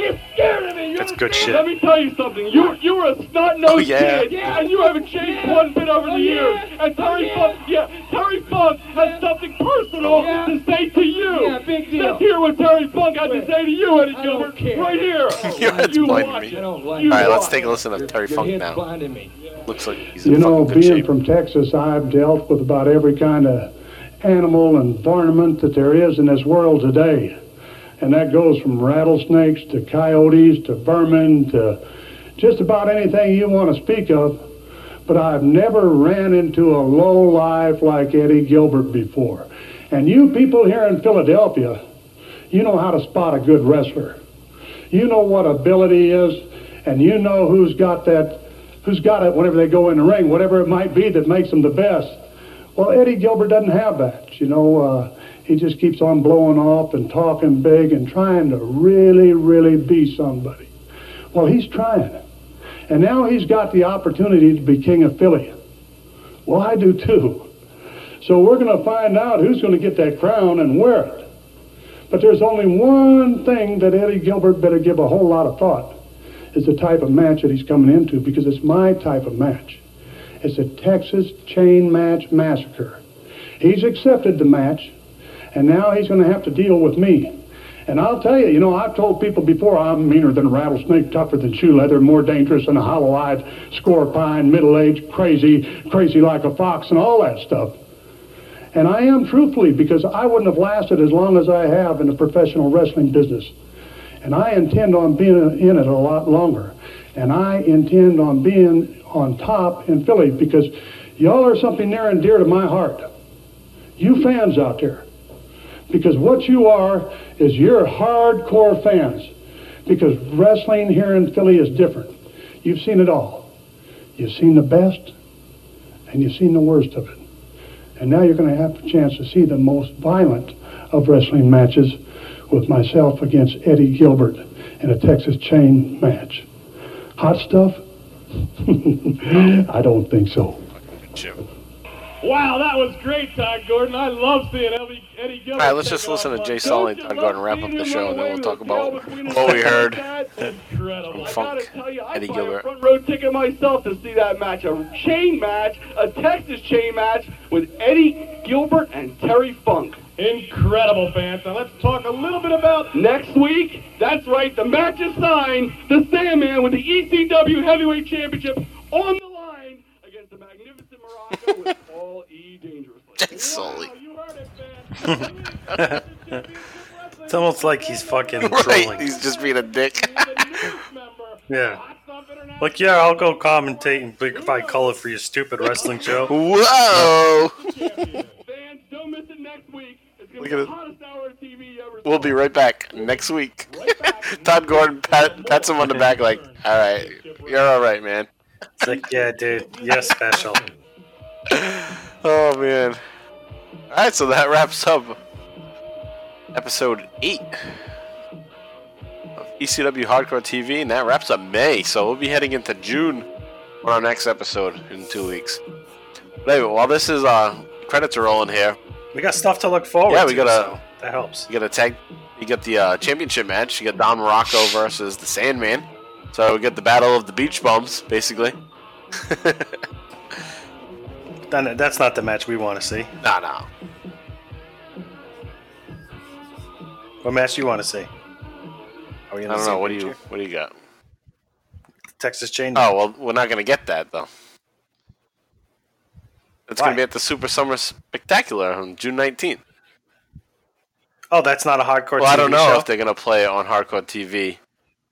is scared of me. You That's good understand? Shit. Let me tell you something. You you were a snot nosed Oh, yeah. kid, Yeah. and you haven't changed Yeah. one bit over the Oh, years. yeah. And Terry Oh, Funk, yeah. yeah, Terry Funk has something personal oh, Yeah. to say to you. Yeah, big deal. Let's hear what Terry Funk had to Wait. say to you, Eddie I don't Gilbert, right here. Your head's <laughs> you blinding watch me. it. I don't like You it. All right, let's take a listen to Terry Your Funk now. blinding me. Looks like he's in You know, fucking good being shape. from Texas, I've dealt with about every kind of animal and varmint that there is in this world today. And that goes from rattlesnakes to coyotes to vermin to just about anything you want to speak of. But I've never ran into a low life like Eddie Gilbert before. And you people here in Philadelphia, you know how to spot a good wrestler. You know what ability is, and you know who's got that, who's got it whenever they go in the ring, whatever it might be that makes them the best. Well, Eddie Gilbert doesn't have that. You know, uh, he just keeps on blowing off and talking big and trying to really, really be somebody. Well, he's trying. And now he's got the opportunity to be king of Philly. Well, I do too. So we're going to find out who's going to get that crown and wear it. But there's only one thing that Eddie Gilbert better give a whole lot of thought is the type of match that he's coming into because it's my type of match. It's a Texas chain match massacre. He's accepted the match, and now he's going to have to deal with me. And I'll tell you, you know, I've told people before I'm meaner than a rattlesnake, tougher than shoe leather, more dangerous than a hollow-eyed scorpion, middle-aged, crazy, crazy like a fox, and all that stuff. And I am truthfully because I wouldn't have lasted as long as I have in the professional wrestling business. And I intend on being in it a lot longer. And I intend on being on top in Philly because Y'all are something near and dear to my heart. You fans out there. Because what you are is you're hardcore fans. Because wrestling here in Philly is different. You've seen it all. You've seen the best, and you've seen the worst of it. And now you're going to have a chance to see the most violent of wrestling matches with myself against Eddie Gilbert in a Texas chain match. Hot stuff? <laughs> I don't think so. Wow, that was great, Tod Gordon. I love seeing Eddie, Eddie Gilbert. All right, let's just listen to. Jay Don't Sulli and you Tod Gordon wrap up the show, and then we'll talk about tail between his what we heard like that? Incredible. from I gotta Funk, tell you, I'd Eddie buy Gilbert. a front row ticket myself to see that match. A chain match, a Texas chain match with Eddie Gilbert and Terry Funk. Incredible, fans. Now let's talk a little bit about next week. That's right, the match is signed. The Sandman with the ECW Heavyweight Championship on the line against the magnificent Muraco with E. Dangerously. Sulli. Wow, you heard it. <laughs> It's almost like he's fucking Right, trolling. he's just being a dick. <laughs> Yeah. Like, yeah, I'll go commentate and provide color for your stupid wrestling show. <laughs> Whoa! Fans, don't miss it next week. It's going Look at it. hottest hour of TV ever. We'll be right back next week. Tod Gordon pat, pats him on the back like, all right, you're all right, man. It's like, yeah, dude, you're special. Oh, man. All right, so that wraps up episode 8 of ECW Hardcore TV, and that wraps up May, so we'll be heading into June on our next episode in two weeks. But anyway, while this is, uh, credits are rolling here, We got stuff to look forward Yeah, we gotta- so that helps. You got a tag. You got the uh, championship match. You got Don Muraco versus the Sandman. So we get the battle of the beach bums, basically. <laughs> That's not the match we want to see. nah, nah. What match do you want to see? Are we I in don't know. What do you? What do you got? Texas Chain? Oh well, we're not gonna get that though. It's Why? gonna be at the Super Summer Spectacular on June nineteenth. Oh, that's not a hardcore. Well, I don't know show? if they're gonna play it on Hardcore TV,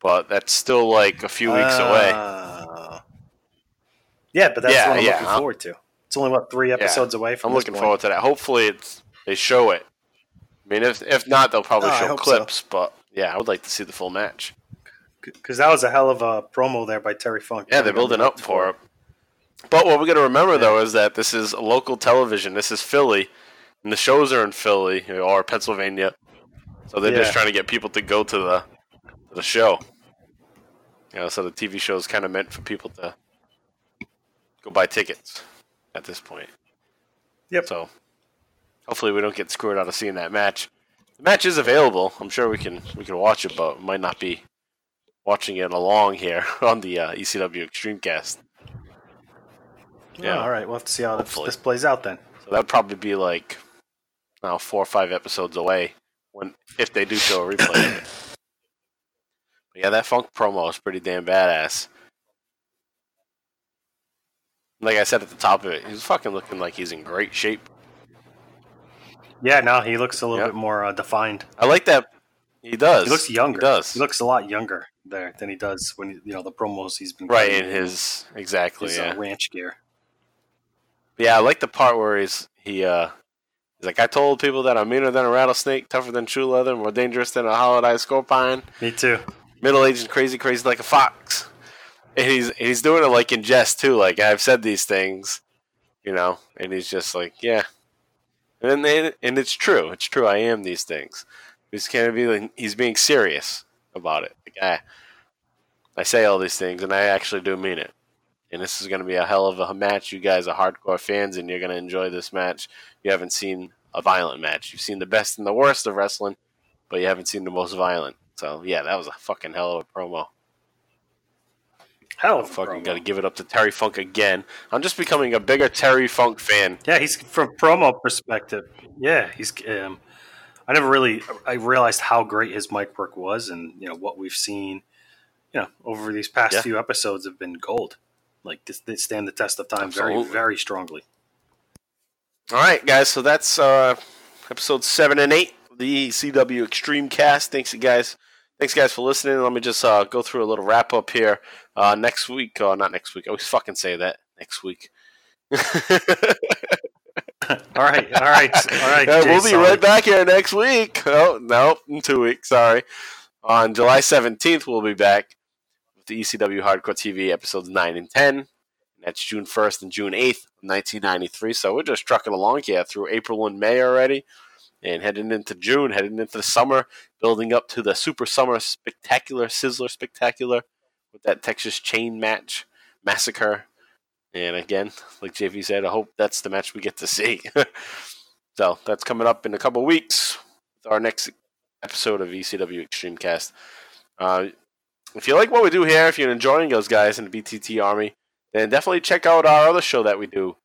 but that's still like a few weeks away. Uh, Yeah, but that's Yeah, what I'm yeah, looking huh? forward to. Only what three episodes away from. I'm looking point. forward to that. Hopefully, it's they show it. I mean, if if not, they'll probably Oh, show hope so. clips. But yeah, I would like to see the full match. because that was a hell of a promo there by Terry Funk. Yeah, they're building up for it. But what we got to remember though is that this is local television. This is Philly, and the shows are in Philly or Pennsylvania. So they're just trying to get people to go to the to the show. You know, so the TV show is kind of meant for people to go buy tickets at this point. Yep. So hopefully we don't get screwed out of seeing that match. The match is available. I'm sure we can we can watch it, but we might not be watching it along here <laughs> on the uh, ECW Extremecast. Yeah, all right. We'll have to see how this, Hopefully. this plays out then. So that would probably be like now four or five episodes away when if they do show a replay of it. <coughs> But yeah, that funk promo is pretty damn badass. Like I said at the top of it, he's fucking looking like he's in great shape. Yeah, now he looks a little Yep. bit more uh, defined. I like that. He does. He looks younger. He does. He looks a lot younger there than he does when you know the promos he's been right in his exactly. his yeah. uh, ranch gear. Yeah, I like the part where he's he uh he's like I told people that I'm meaner than a rattlesnake, tougher than true leather, more dangerous than a holiday scorpion, Me too. middle aged and crazy, crazy like a fox. And he's he's doing it like in jest too, like I've said these things, you know, and he's just like, yeah. And then and it's true, it's true. I am these things. He's kind of being he's being serious about it. Like I, I say all these things, and I actually do mean it. And this is going to be a hell of a match. You guys are hardcore fans, and you're going to enjoy this match. You haven't seen a violent match. You've seen the best and the worst of wrestling, but you haven't seen the most violent. So yeah, that was a fucking hell of a promo. Hell, Fucking got to give it up to Terry Funk again. I'm just becoming a bigger Terry Funk fan. Yeah, he's from promo perspective. Yeah, he's. Um, I never really I realized how great his mic work was, and you know what we've seen. You know, over these past Yeah. few episodes have been gold. Like this, they stand the test of time Absolutely. very, very strongly. All right, guys. So that's uh, episode seven and eight of the CW Extreme Cast. Thanks, you guys. Thanks, guys, for listening. Let me just uh, go through a little wrap up here. Uh, next week, uh, not next week. I always fucking say that next week. <laughs> all right, all right, all right. <laughs> Yeah, we'll be right back here next week. Oh, no, in two weeks. Sorry. On July 17th, we'll be back with the ECW Hardcore TV episodes 9 and 10. That's June 1st and June 8th, 1993. So we're just trucking along here through April and May already. And heading into June, heading into the summer, building up to the Super Summer Spectacular, Sizzler Spectacular with that Texas Chain Match Massacre. And again, like JV said, I hope that's the match we get to see. <laughs> so that's coming up in a couple weeks with our next episode of ECW Extreme Cast. Uh, if you like what we do here, if you're enjoying those guys in the BTT Army, then definitely check out our other show that we do,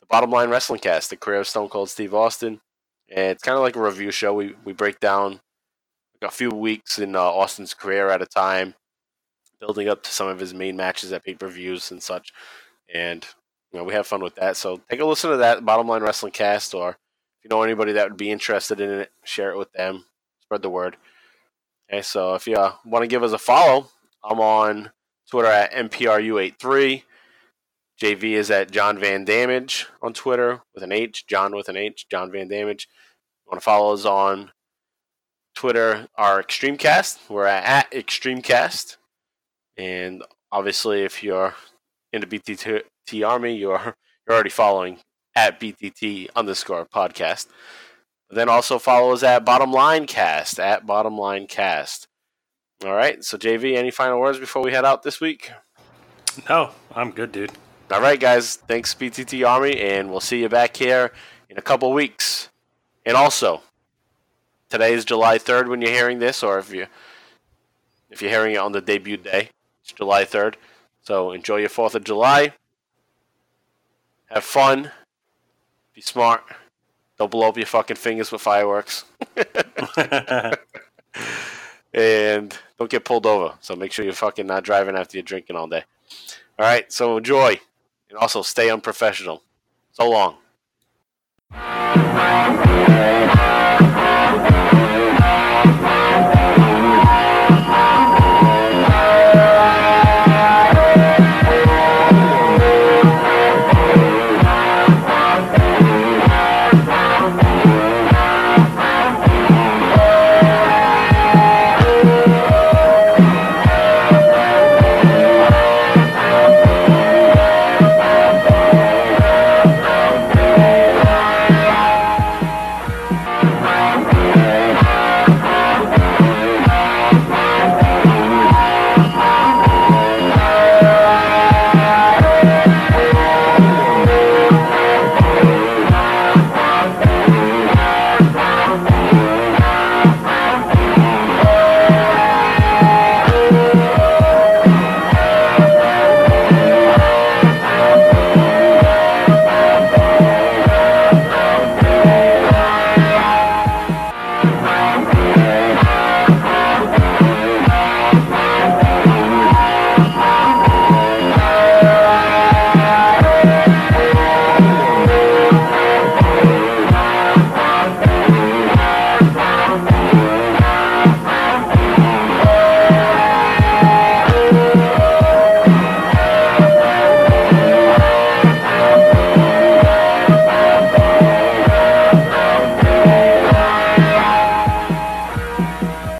the Bottom Line Wrestling Cast, the career of Stone Cold Steve Austin. And it's kind of like a review show. We we break down a few weeks in uh, Austin's career at a time, building up to some of his main matches at pay per views and such. And you know, we have fun with that. So take a listen to that Bottom Line Wrestling Cast, or if you know anybody that would be interested in it, share it with them. Spread the word. Okay, so if you uh, want to give us a follow, I'm on Twitter at MPRU83. JV is at John Van Damage on Twitter with an H, John with an H, John Van Damage. You want to follow us on Twitter, our Extremecast. We're at, at Extremecast. And obviously, if you're in the BTT Army, you're, you're already following at BTT underscore podcast. But then also follow us at Bottom Line Cast, at Bottom Line Cast. All right, so JV, any final words before we head out this week? No, I'm good, dude. All right, guys. Thanks, BTT Army, and we'll see you back here in a couple weeks. And also, today is July third when you're hearing this, or if you if you're hearing it on the debut day, it's July third. So enjoy your Fourth of July. Have fun. Be smart. Don't blow up your fucking fingers with fireworks. <laughs> <laughs> and don't get pulled over. So make sure you're fucking not driving after you're drinking all day. All right, so enjoy. And also stay unprofessional. So long.